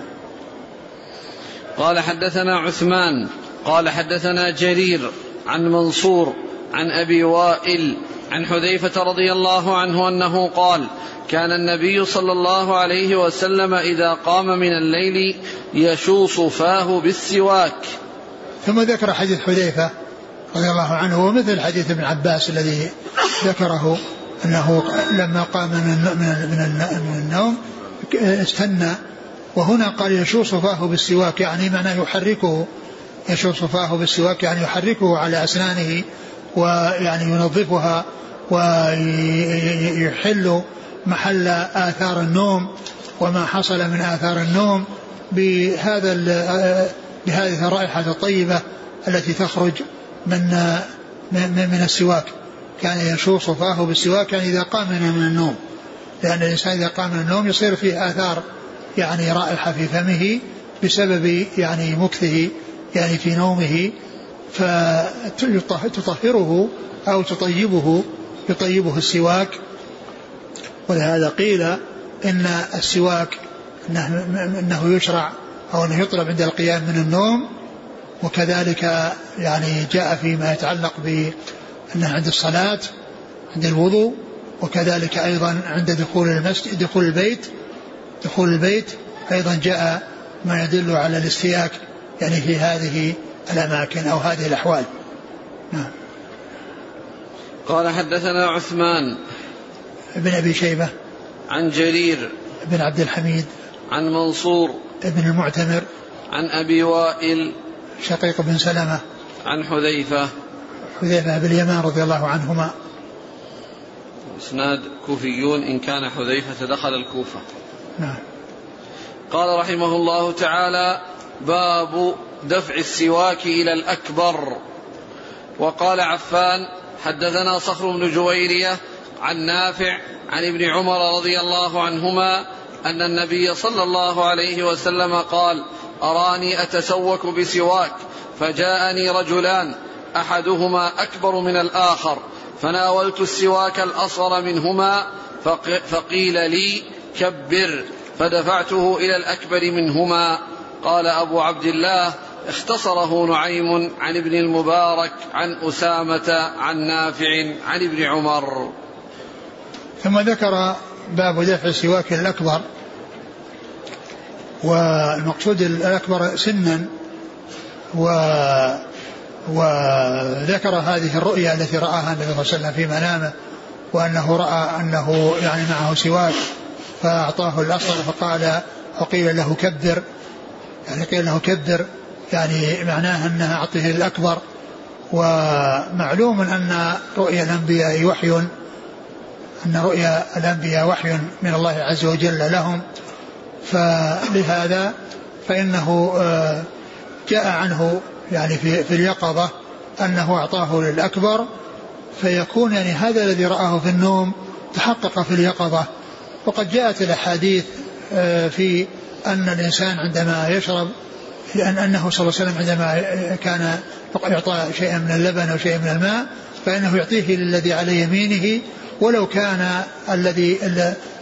S1: قال حدثنا عثمان قال حدثنا جرير عن منصور عن أبي وائل عن حذيفة رضي الله عنه أنه قال كان النبي صلى الله عليه وسلم إذا قام من الليل يشوص فاه بالسواك.
S2: ثم ذكر حديث حذيفة. رضي الله عنه ومثل حديث ابن عباس الذي ذكره أنه لما قام من, من, من النوم استنى وهنا قال يشوص فاه بالسواك يعني معناه يحركه يشوص فاه بالسواك يعني يحركه على أسنانه ويعني ينظفها ويحل محل آثار النوم وما حصل من آثار النوم بهذا بهذه الرائحة الطيبة التي تخرج من من, من السواك. كان يشوص فاه بالسواك يعني إذا قام من النوم. لأن الإنسان إذا قام من النوم يصير فيه آثار يعني رائحة في فمه بسبب يعني مكثه يعني في نومه. فتطهره أو تطيبه يطيبه السواك. ولهذا قيل إن السواك إنه, إنه يشرع أو أنه يطلب عند القيام من النوم وكذلك يعني جاء فيما يتعلق بأنه عند الصلاة عند الوضوء وكذلك أيضا عند دخول المسجد دخول البيت دخول البيت أيضا جاء ما يدل على الاستياك يعني في هذه الأماكن أو هذه الأحوال. نعم.
S1: قال حدثنا عثمان
S2: بن أبي شيبة.
S1: عن جرير
S2: بن عبد الحميد.
S1: عن منصور
S2: بن المعتمر.
S1: عن أبي وائل
S2: شقيق بن سلمة.
S1: عن حذيفة.
S2: حذيفة بن اليمان رضي الله عنهما.
S1: إسناد كوفيون إن كان حذيفة دخل الكوفة.
S2: نعم.
S1: قال رحمه الله تعالى باب دفع السواك إلى الأكبر. وقال عفان حدثنا صخر بن جويرية عن نافع عن ابن عمر رضي الله عنهما أن النبي صلى الله عليه وسلم قال أراني أتسوك بسواك فجاءني رجلان أحدهما أكبر من الآخر فناولت السواك الأصغر منهما فقيل لي كبر فدفعته إلى الأكبر منهما. قال أبو عبد الله اختصره نعيم عن ابن المبارك عن أسامة عن نافع عن ابن عمر.
S2: ثم ذكر باب دفع السواك الأكبر. والمقصود الأكبر سنا و وذكر هذه الرؤيا التي رآها النبي صلى الله عليه وسلم في منامه وأنه رأى أنه يعني معه سواك فأعطاه الأصغر فقال وقيل له كبر يعني قيل له كبر يعني معناه أنها أعطه الأكبر. ومعلوم أن رؤيا الأنبياء وحي أن رؤيا الأنبياء وحي من الله عز وجل لهم. فلهذا فإنه آه، جاء عنه يعني في, في اليقظة أنه أعطاه للأكبر فيكون يعني هذا الذي رآه في النوم تحقق في اليقظة. وقد جاءت الأحاديث آه، في أن الإنسان عندما يشرب لأن أنه صلى الله عليه وسلم عندما كان يعطى شيئا من اللبن أو شيئا من الماء فإنه يعطيه للذي على يمينه ولو كان الذي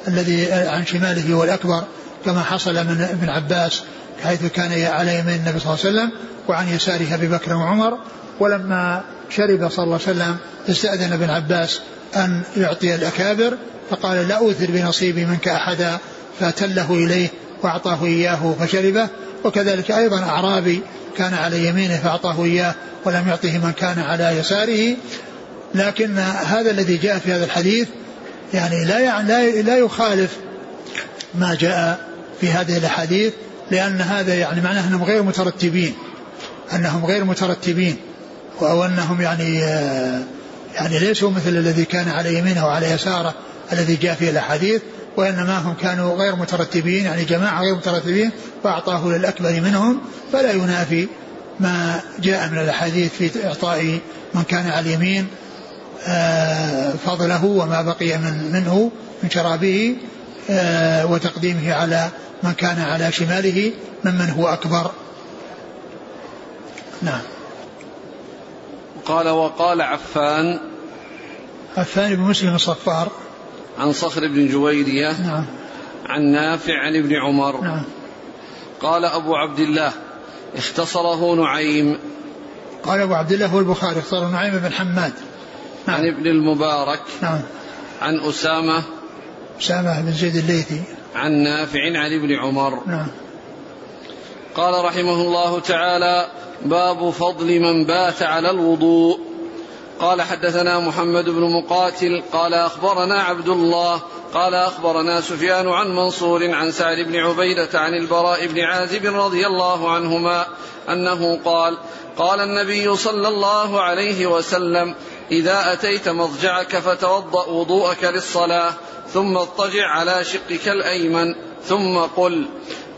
S2: الذي عن شماله هو الأكبر. كما حصل من ابن عباس حيث كان على يمين النبي صلى الله عليه وسلم وعن يساره أبي بكر وعمر ولما شرب صلى الله عليه وسلم استأذن ابن عباس أن يعطي الأكابر فقال لا أوثر بنصيبي منك أحدا فأتله إليه وأعطاه إياه فشربه. وكذلك أيضا أعرابي كان على يمينه فأعطاه إياه ولم يعطه من كان على يساره. لكن هذا الذي جاء في هذا الحديث يعني لا يعني لا يخالف ما جاء في هذه الأحاديث لأن هذا يعني معناه أنهم غير مترتبين أنهم غير مترتبين أو أنهم يعني يعني ليسوا مثل الذي كان على يمينه وعلى يساره الذي جاء في الأحاديث وإنما هم كانوا غير مترتبين يعني جماعة غير مترتبين فأعطاه للأكبر منهم فلا ينافي ما جاء من الأحاديث في إعطاء من كان على اليمين آه، فضله وما بقي من منه من شرابه. آه، وتقديمه على من كان على شماله ممن هو أكبر. نعم.
S1: قال وقال عفان
S2: عفان بن مسلم الصفار.
S1: عن صخر بن جويرية.
S2: نعم.
S1: عن نافع عن ابن عمر.
S2: نعم.
S1: قال أبو عبد الله اختصره نعيم.
S2: قال أبو عبد الله هو البخاري اختصره نعيم بن حماد.
S1: نعم. عن ابن المبارك.
S2: نعم.
S1: عن أسامة.
S2: أسامة بن زيد الليثي.
S1: عن نافع عن ابن عمر.
S2: نعم.
S1: قال رحمه الله تعالى باب فضل من بات على الوضوء. قال حدثنا محمد بن مقاتل قال أخبرنا عبد الله قال أخبرنا سفيان عن منصور عن سعد بن عبيدة عن البراء بن عازب رضي الله عنهما أنه قال قال النبي صلى الله عليه وسلم إذا أتيت مضجعك فتوضأ وضوءك للصلاة ثم اضطجع على شقك الأيمن ثم قل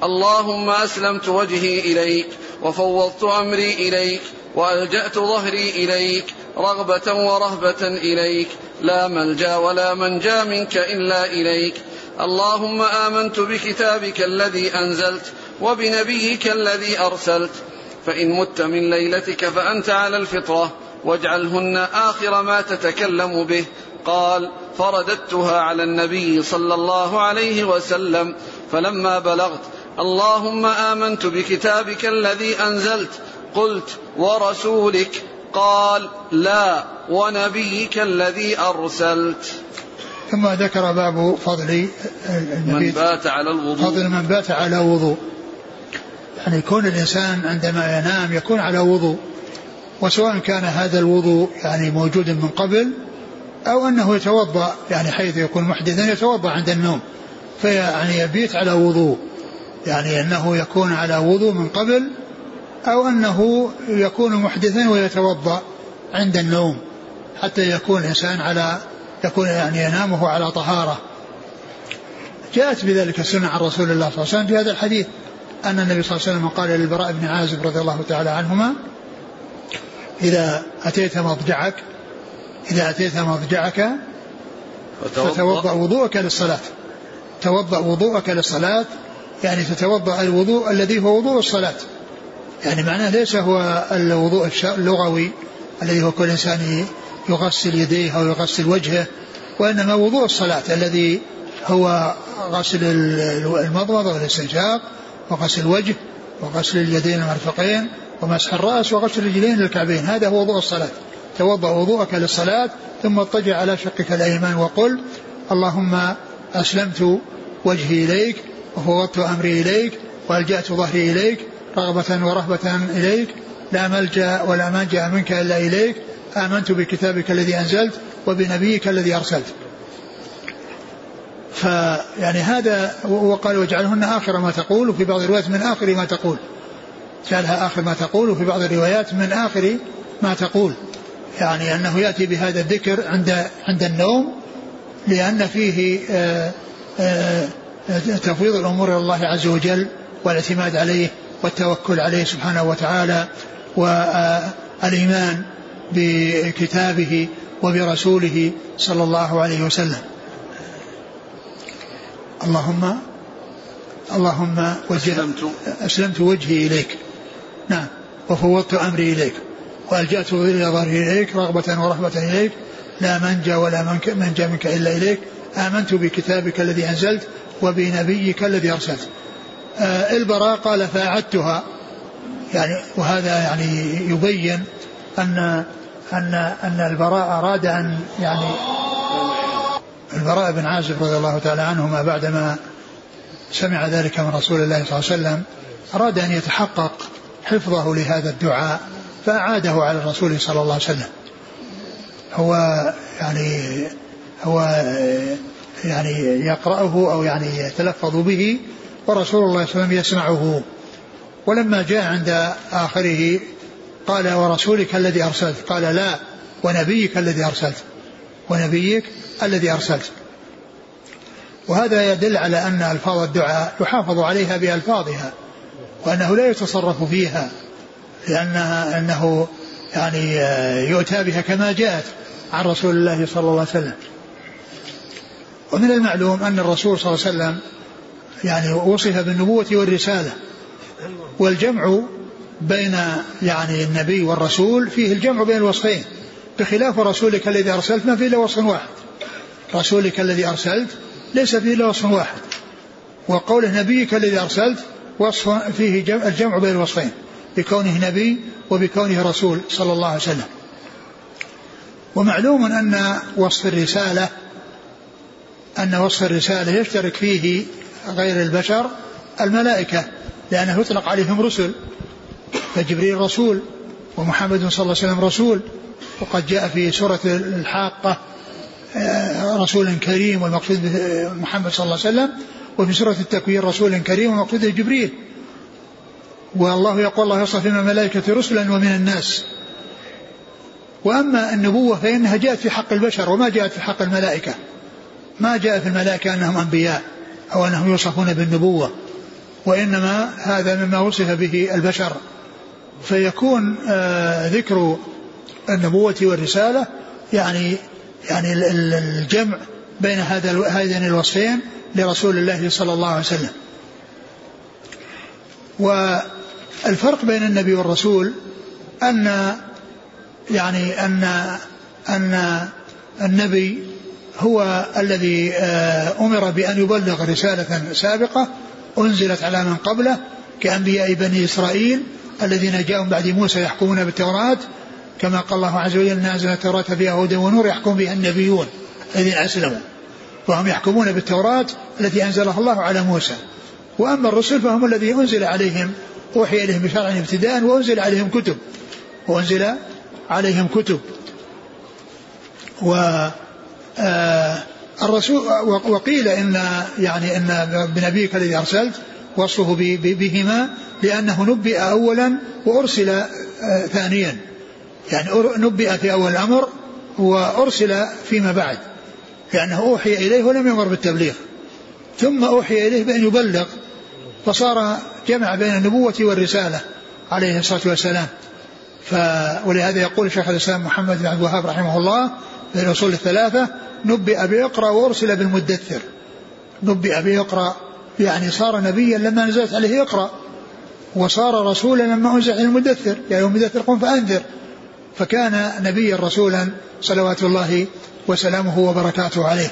S1: اللهم أسلمت وجهي إليك وفوضت أمري إليك وألجأت ظهري إليك رغبة ورهبة إليك لا ملجأ ولا منجأ منك إلا إليك اللهم آمنت بكتابك الذي أنزلت وبنبيك الذي أرسلت فإن مت من ليلتك فأنت على الفطرة واجعلهن آخر ما تتكلم به. قال فرددتها على النبي صلى الله عليه وسلم فلما بلغت اللهم آمنت بكتابك الذي أنزلت قلت ورسولك. قال لا ونبيك الذي أرسلت.
S2: ثم ذكر باب فضل
S1: من بات على الوضوء.
S2: فضل من بات على وضوء. يعني يكون الإنسان عندما ينام يكون على وضوء. وسواء كان هذا الوضوء يعني موجود من قبل أو أنه يتوضأ يعني حيث يكون محدثا يتوضأ عند النوم فيعني يبيت على وضوء يعني أنه يكون على وضوء من قبل أو أنه يكون محدثا ويتوضأ عند النوم حتى يكون الإنسان على يكون يعني ينام وهو على طهارة. جاءت بذلك السنة عن رسول الله صلى الله عليه وسلم في هذا الحديث أن النبي صلى الله عليه وسلم قال للبراء بن عازب رضي الله تعالى عنهما إذا أتيت مضجعك إذا أتيت مضجعك فتوضأ. وضوءك للصلاة. توضأ وضوءك للصلاة يعني تتوضأ الوضوء الذي هو وضوء الصلاة. يعني معناه ليس هو الوضوء اللغوي الذي هو كل إنسان يغسل يديه أو يغسل وجهه وإنما وضوء الصلاة الذي هو غسل المضمضة والاستنشاق وغسل الوجه وغسل اليدين المرفقين ومسح الرأس وغسل الرجلين للكعبين. هذا هو وضوء الصلاة. توضأ وضوءك للصلاة ثم اضطجع على شقك الأيمن وقل اللهم أسلمت وجهي إليك وفوضت أمري إليك وألجأت ظهري إليك رغبة ورهبة إليك لا ملجأ ولا منجأ منك إلا إليك آمنت بكتابك الذي أنزلت وبنبيك الذي أرسلت. فيعني هذا وقال واجعلهن آخر ما تقول وفي بعض الروايات من آخر ما تقول. جعلها آخر ما تقول وفي بعض الروايات من آخر ما تقول. يعني أنه يأتي بهذا الذكر عند عند النوم لأن فيه آه، آآ آه، تفويض الأمور إلى الله عز وجل والاعتماد عليه والتوكل عليه سبحانه وتعالى والإيمان بكتابه وبرسوله صلى الله عليه وسلم. اللهم اللهم
S1: أسلمت.
S2: أسلمت وجهي إليك. نعم. وفوضت أمري إليك. وألجأت ظهري إليك رغبة ورهبة إليك. لا منجى ولا منجى منك إلا إليك. آمنت بكتابك الذي أنزلت وبنبيك الذي أرسلت. آه البراء قال فأعدتها. يعني وهذا يعني يبين أن أن أن البراء أراد أن يعني البراء بن عازب رضي الله تعالى عنهما بعدما سمع ذلك من رسول الله صلى الله عليه وسلم أراد أن يتحقق حفظه لهذا الدعاء فأعاده على الرسول صلى الله عليه وسلم. هو يعني هو يعني يقرأه أو يعني يتلفظ به ورسول الله صلى الله عليه وسلم يسمعه. ولما جاء عند آخره قال ورسولك الذي أرسلت؟ قال لا ونبيك الذي أرسلت. ونبيك الذي أرسلت. وهذا يدل على أن ألفاظ الدعاء يحافظ عليها بألفاظها. وأنه لا يتصرف فيها لأنها أنه يعني يؤتى بها كما جاءت عن رسول الله صلى الله عليه وسلم. ومن المعلوم أن الرسول صلى الله عليه وسلم يعني وصف بالنبوة والرسالة. والجمع بين يعني النبي والرسول فيه الجمع بين الوصفين بخلاف رسولك الذي أرسلت ما فيه إلا وصف واحد. رسولك الذي أرسلت ليس فيه إلا وصف واحد. وقوله نبيك الذي أرسلت وصف فيه جمع الجمع بين الوصفين بكونه نبي وبكونه رسول صلى الله عليه وسلم. ومعلوم أن وصف الرسالة أن وصف الرسالة يشترك فيه غير البشر الملائكة لأنه يطلق عليهم رسل. فجبريل رسول ومحمد صلى الله عليه وسلم رسول. وقد جاء في سورة الحاقة آه، رسول كريم والمقصود محمد صلى الله عليه وسلم. وفي سورة التكوير رسول كريم والمقصود جبريل. والله يقول الله يصطفي من الملائكة رسلا ومن الناس. وأما النبوة فإنها جاءت في حق البشر وما جاءت في حق الملائكة. ما جاء في الملائكة أنهم أنبياء أو أنهم يوصفون بالنبوة وإنما هذا مما وصف به البشر. فيكون آه ذكر النبوة والرسالة يعني يعني الجمع بين هذا هذين الوصفين لرسول الله صلى الله عليه وسلم. والفرق بين النبي والرسول أن يعني أن أن النبي هو الذي آه، أمر بأن يبلغ رسالة سابقة أنزلت على من قبله كأنبياء بني إسرائيل الذين جاءوا بعد موسى يحكمون بالتوراة كما قال الله عز وجل نازل التوراة فيها هدى ونور يحكم بها النبيون الذين أسلموا وهم يحكمون بالتوراة التي أنزلها الله على موسى. وأما الرسل فهم الذي أنزل عليهم أوحي إليهم بشرع ابتداء وأنزل عليهم كتب. وأنزل عليهم كتب. و آه الرسول وقيل إن يعني إن بنبيك الذي أرسلت وصفه بهما لأنه نبئ اولا وأرسل آه ثانيا. يعني نبئ في أول الأمر وأرسل فيما بعد. لأنه أوحي إليه ولم يمر بالتبليغ. ثم أوحي إليه بأن يبلغ فصار جمع بين النبوة والرسالة عليه الصلاة والسلام. ف ولهذا يقول شيخ الإسلام محمد بن عبد الوهاب رحمه الله في الأصول الثلاثة نبئ بإقرأ وأرسل بالمدثر. نبئ بإقرأ يعني صار نبيا لما نزلت عليه اقرأ وصار رسولا لما أنزل عليه المدثر. يا أيها المدثر قم فأنذر. فكان نبيا رسولا صلوات الله وسلامه وبركاته عليه.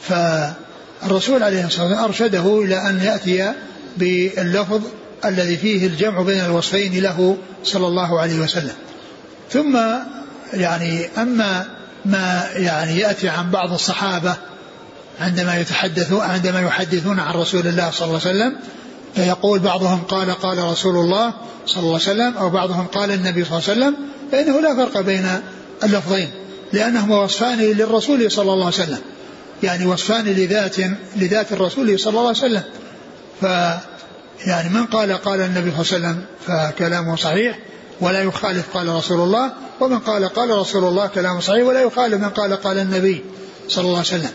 S2: فالرسول عليه الصلاة والسلام أرشده إلى أن يأتي باللفظ الذي فيه الجمع بين الوصفين له صلى الله عليه وسلم. ثم يعني أما ما يعني يأتي عن بعض الصحابة عندما يتحدثون عندما يحدثون عن رسول الله صلى الله عليه وسلم فيقول بعضهم قال قال رسول الله صلى الله عليه وسلم أو بعضهم قال النبي صلى الله عليه وسلم فإنه لا فرق بين اللفظين لأنهما وصفان للرسول صلى الله عليه وسلم يعني وصفان لذات لذات الرسول صلى الله عليه وسلم. ف يعني من قال قال النبي صلى الله عليه وسلم فكلامه صحيح ولا يخالف قال رسول الله ومن قال قال رسول الله كلامه صحيح ولا يخالف من قال قال النبي صلى الله عليه وسلم.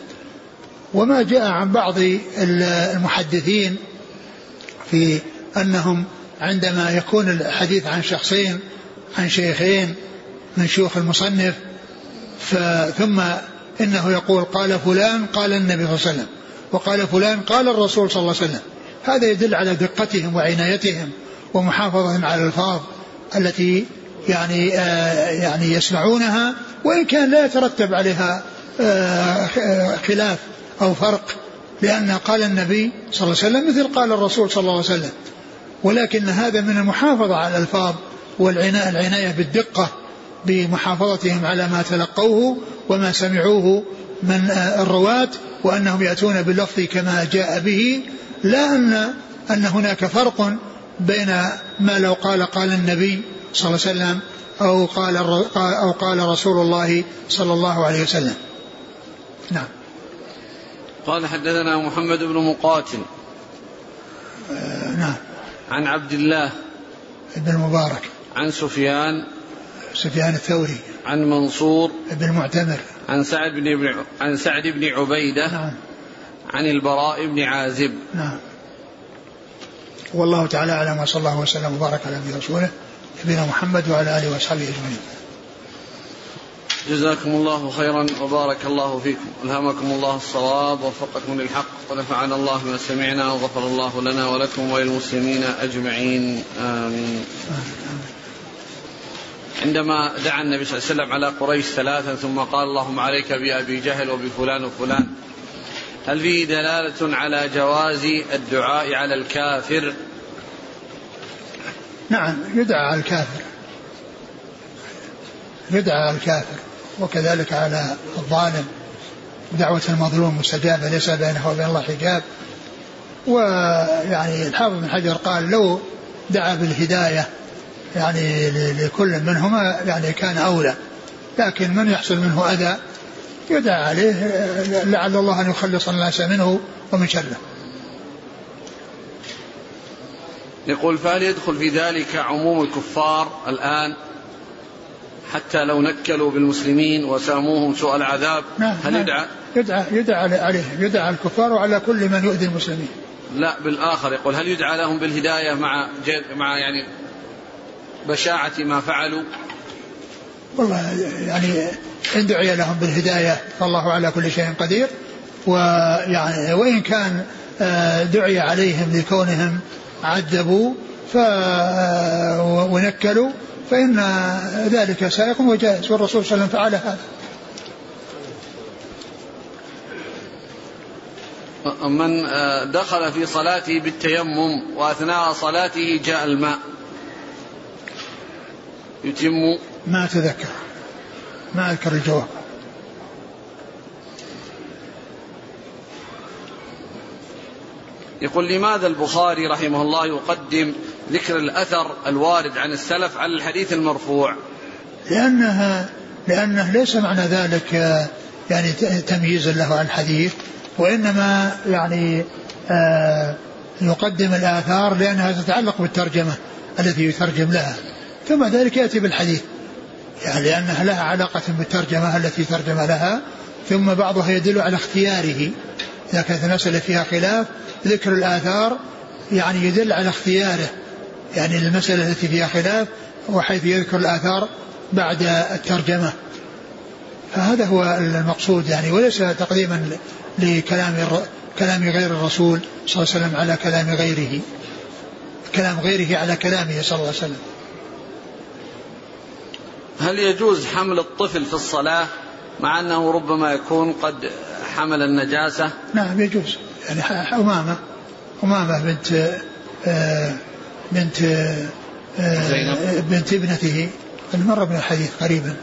S2: وما جاء عن بعض المحدثين في أنهم عندما يكون الحديث عن شخصين عن شيخين من شيوخ المصنف ثم إنه يقول قال فلان قال النبي صلى الله عليه وسلم وقال فلان قال الرسول صلى الله عليه وسلم. هذا يدل على دقتهم وعنايتهم ومحافظتهم على الألفاظ التي يعني آه يعني يسمعونها وإن كان لا يترتب عليها آه خلاف أو فرق. لأن قال النبي صلى الله عليه وسلم مثل قال الرسول صلى الله عليه وسلم ولكن هذا من المحافظة على الألفاظ والعناية العناية بالدقة بمحافظتهم على ما تلقوه وما سمعوه من الرواة وأنهم يأتون باللفظ كما جاء به لا أن أن هناك فرق بين ما لو قال قال النبي صلى الله عليه وسلم أو قال أو قال رسول الله صلى الله عليه وسلم. نعم.
S1: قال حدثنا محمد بن مقاتل.
S2: آه نعم.
S1: عن عبد الله
S2: بن المبارك.
S1: عن سفيان
S2: سفيان الثوري.
S1: عن منصور
S2: بن المعتمر.
S1: عن سعد بن عن سعد بن عبيدة.
S2: نعم.
S1: عن البراء بن عازب
S2: نعم والله تعالى أعلم وصلى الله وسلم وبارك على نبينا رسوله نبينا محمد وعلى آله واصحابه أجمعين.
S1: جزاكم الله خيرا وبارك الله فيكم. ألهمكم الله الصواب ووفقكم للحق ونفعنا الله بما سمعنا وغفر الله لنا ولكم وللمسلمين أجمعين. آمين. عندما دعا النبي صلى الله عليه وسلم على قريش ثلاثا ثم قال اللهم عليك بأبي جهل وبفلان وفلان هل فيه دلالة على جواز الدعاء على الكافر؟
S2: نعم يدعى على الكافر. يدعى على الكافر. وكذلك على الظالم دعوة المظلوم مستجابة ليس بينه وبين الله حجاب. ويعني الحافظ بن حجر قال لو دعا بالهداية يعني لكل منهما يعني كان أولى. لكن من يحصل منه أذى يدعى عليه لعل الله أن يخلص الناس منه ومن شره.
S1: يقول فهل يدخل في ذلك عموم الكفار الآن؟ حتى لو نكلوا بالمسلمين وساموهم سوء العذاب
S2: نعم
S1: هل
S2: نعم
S1: يدعى؟
S2: يدعى يدعى عليهم يدعى الكفار وعلى كل من يؤذي المسلمين.
S1: لا بالآخر يقول هل يدعى لهم بالهداية مع مع يعني بشاعة ما فعلوا؟
S2: والله يعني إن دعي لهم بالهداية فالله على كل شيء قدير. ويعني وإن كان آه، دعي عليهم لكونهم عذبوا ف آه، ونكلوا فإن ذلك سائق وجائز والرسول صلى الله عليه وسلم فعل هذا.
S1: من دخل في صلاته بالتيمم وأثناء صلاته جاء الماء. يتم.
S2: ما أتذكر. ما أذكر الجواب.
S1: يقول لماذا البخاري رحمه الله يقدم ذكر الأثر الوارد عن السلف على الحديث المرفوع؟
S2: لأنها لأنه ليس معنى ذلك يعني تمييز له عن الحديث وإنما يعني آه يقدم الآثار لأنها تتعلق بالترجمة التي يترجم لها. ثم ذلك يأتي بالحديث يعني لأنها لها علاقة بالترجمة التي ترجم لها ثم بعضها يدل على اختياره. إذا كانت المسألة فيها خلاف ذكر الآثار يعني يدل على اختياره. يعني المسألة التي فيها خلاف وحيث يذكر الآثار بعد الترجمة. فهذا هو المقصود يعني وليس تقديما لكلام كلام غير الرسول صلى الله عليه وسلم على كلام غيره. كلام غيره على كلامه صلى الله عليه وسلم.
S1: هل يجوز حمل الطفل في الصلاة؟ مع أنه ربما يكون قد حمل النجاسة.
S2: نعم يجوز. يعني أمامة. أمامة بنت آه، بنت آه، زينب. بنت ابنته. مر بن الحديث قريبا.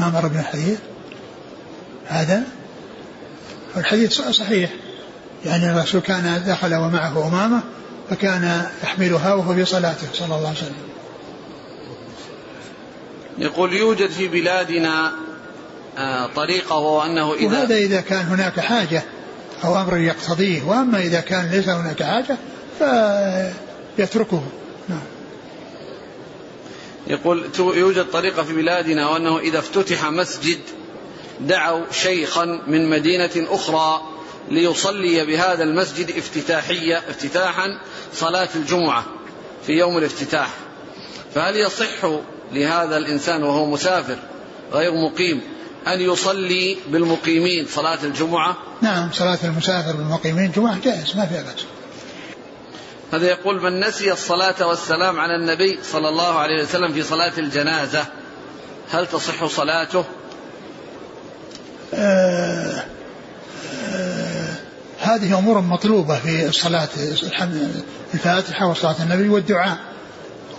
S2: ما مر بن الحديث. هذا؟ الحديث صحيح. يعني الرسول كان دخل ومعه أمامة فكان يحملها وهو في صلاته صلى الله عليه وسلم.
S1: يقول يوجد في بلادنا آه، طريقة وهو أنه
S2: إذا وهذا إذا كان هناك حاجة أو أمر يقتضيه. وأما إذا كان ليس هناك حاجة فيتركه. نعم.
S1: يقول يوجد طريقة في بلادنا وأنه إذا افتتح مسجد دعوا شيخا من مدينة أخرى ليصلي بهذا المسجد افتتاحية افتتاحا صلاة الجمعة في يوم الافتتاح. فهل يصح لهذا الإنسان وهو مسافر غير مقيم أن يصلي بالمقيمين صلاة الجمعة
S2: نعم صلاة المسافر بالمقيمين جمعة جائز ما فيها بأس
S1: هذا يقول من نسي الصلاة والسلام على النبي صلى الله عليه وسلم في صلاة الجنازة هل تصح صلاته؟
S2: آه آه هذه أمور مطلوبة في الصلاة الفاتحة وصلاة النبي والدعاء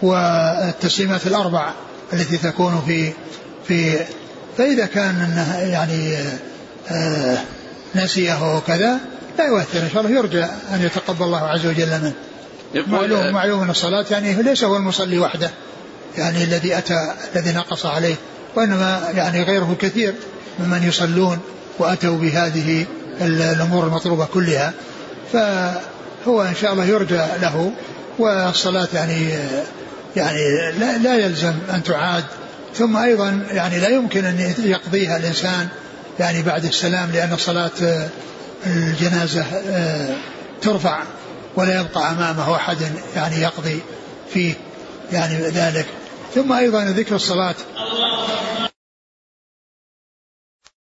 S2: والتسليمات الأربع التي تكون في في فإذا كان أنه يعني آه نسيه وكذا لا يؤثر إن شاء الله يرجى أن يتقبل الله عز وجل منه. معلوم معلوم أن الصلاة يعني ليس هو المصلي وحده يعني الذي أتى الذي نقص عليه وإنما يعني غيره كثير ممن يصلون وأتوا بهذه الأمور المطلوبة كلها. فهو إن شاء الله يرجى له والصلاة يعني يعني لا, لا يلزم أن تعاد ثم أيضا يعني لا يمكن أن يقضيها الإنسان يعني بعد السلام لأن صلاة الجنازة آه، ترفع ولا يبقى أمامه أحد يعني يقضي فيه يعني ذلك. ثم أيضا ذكر الصلاة.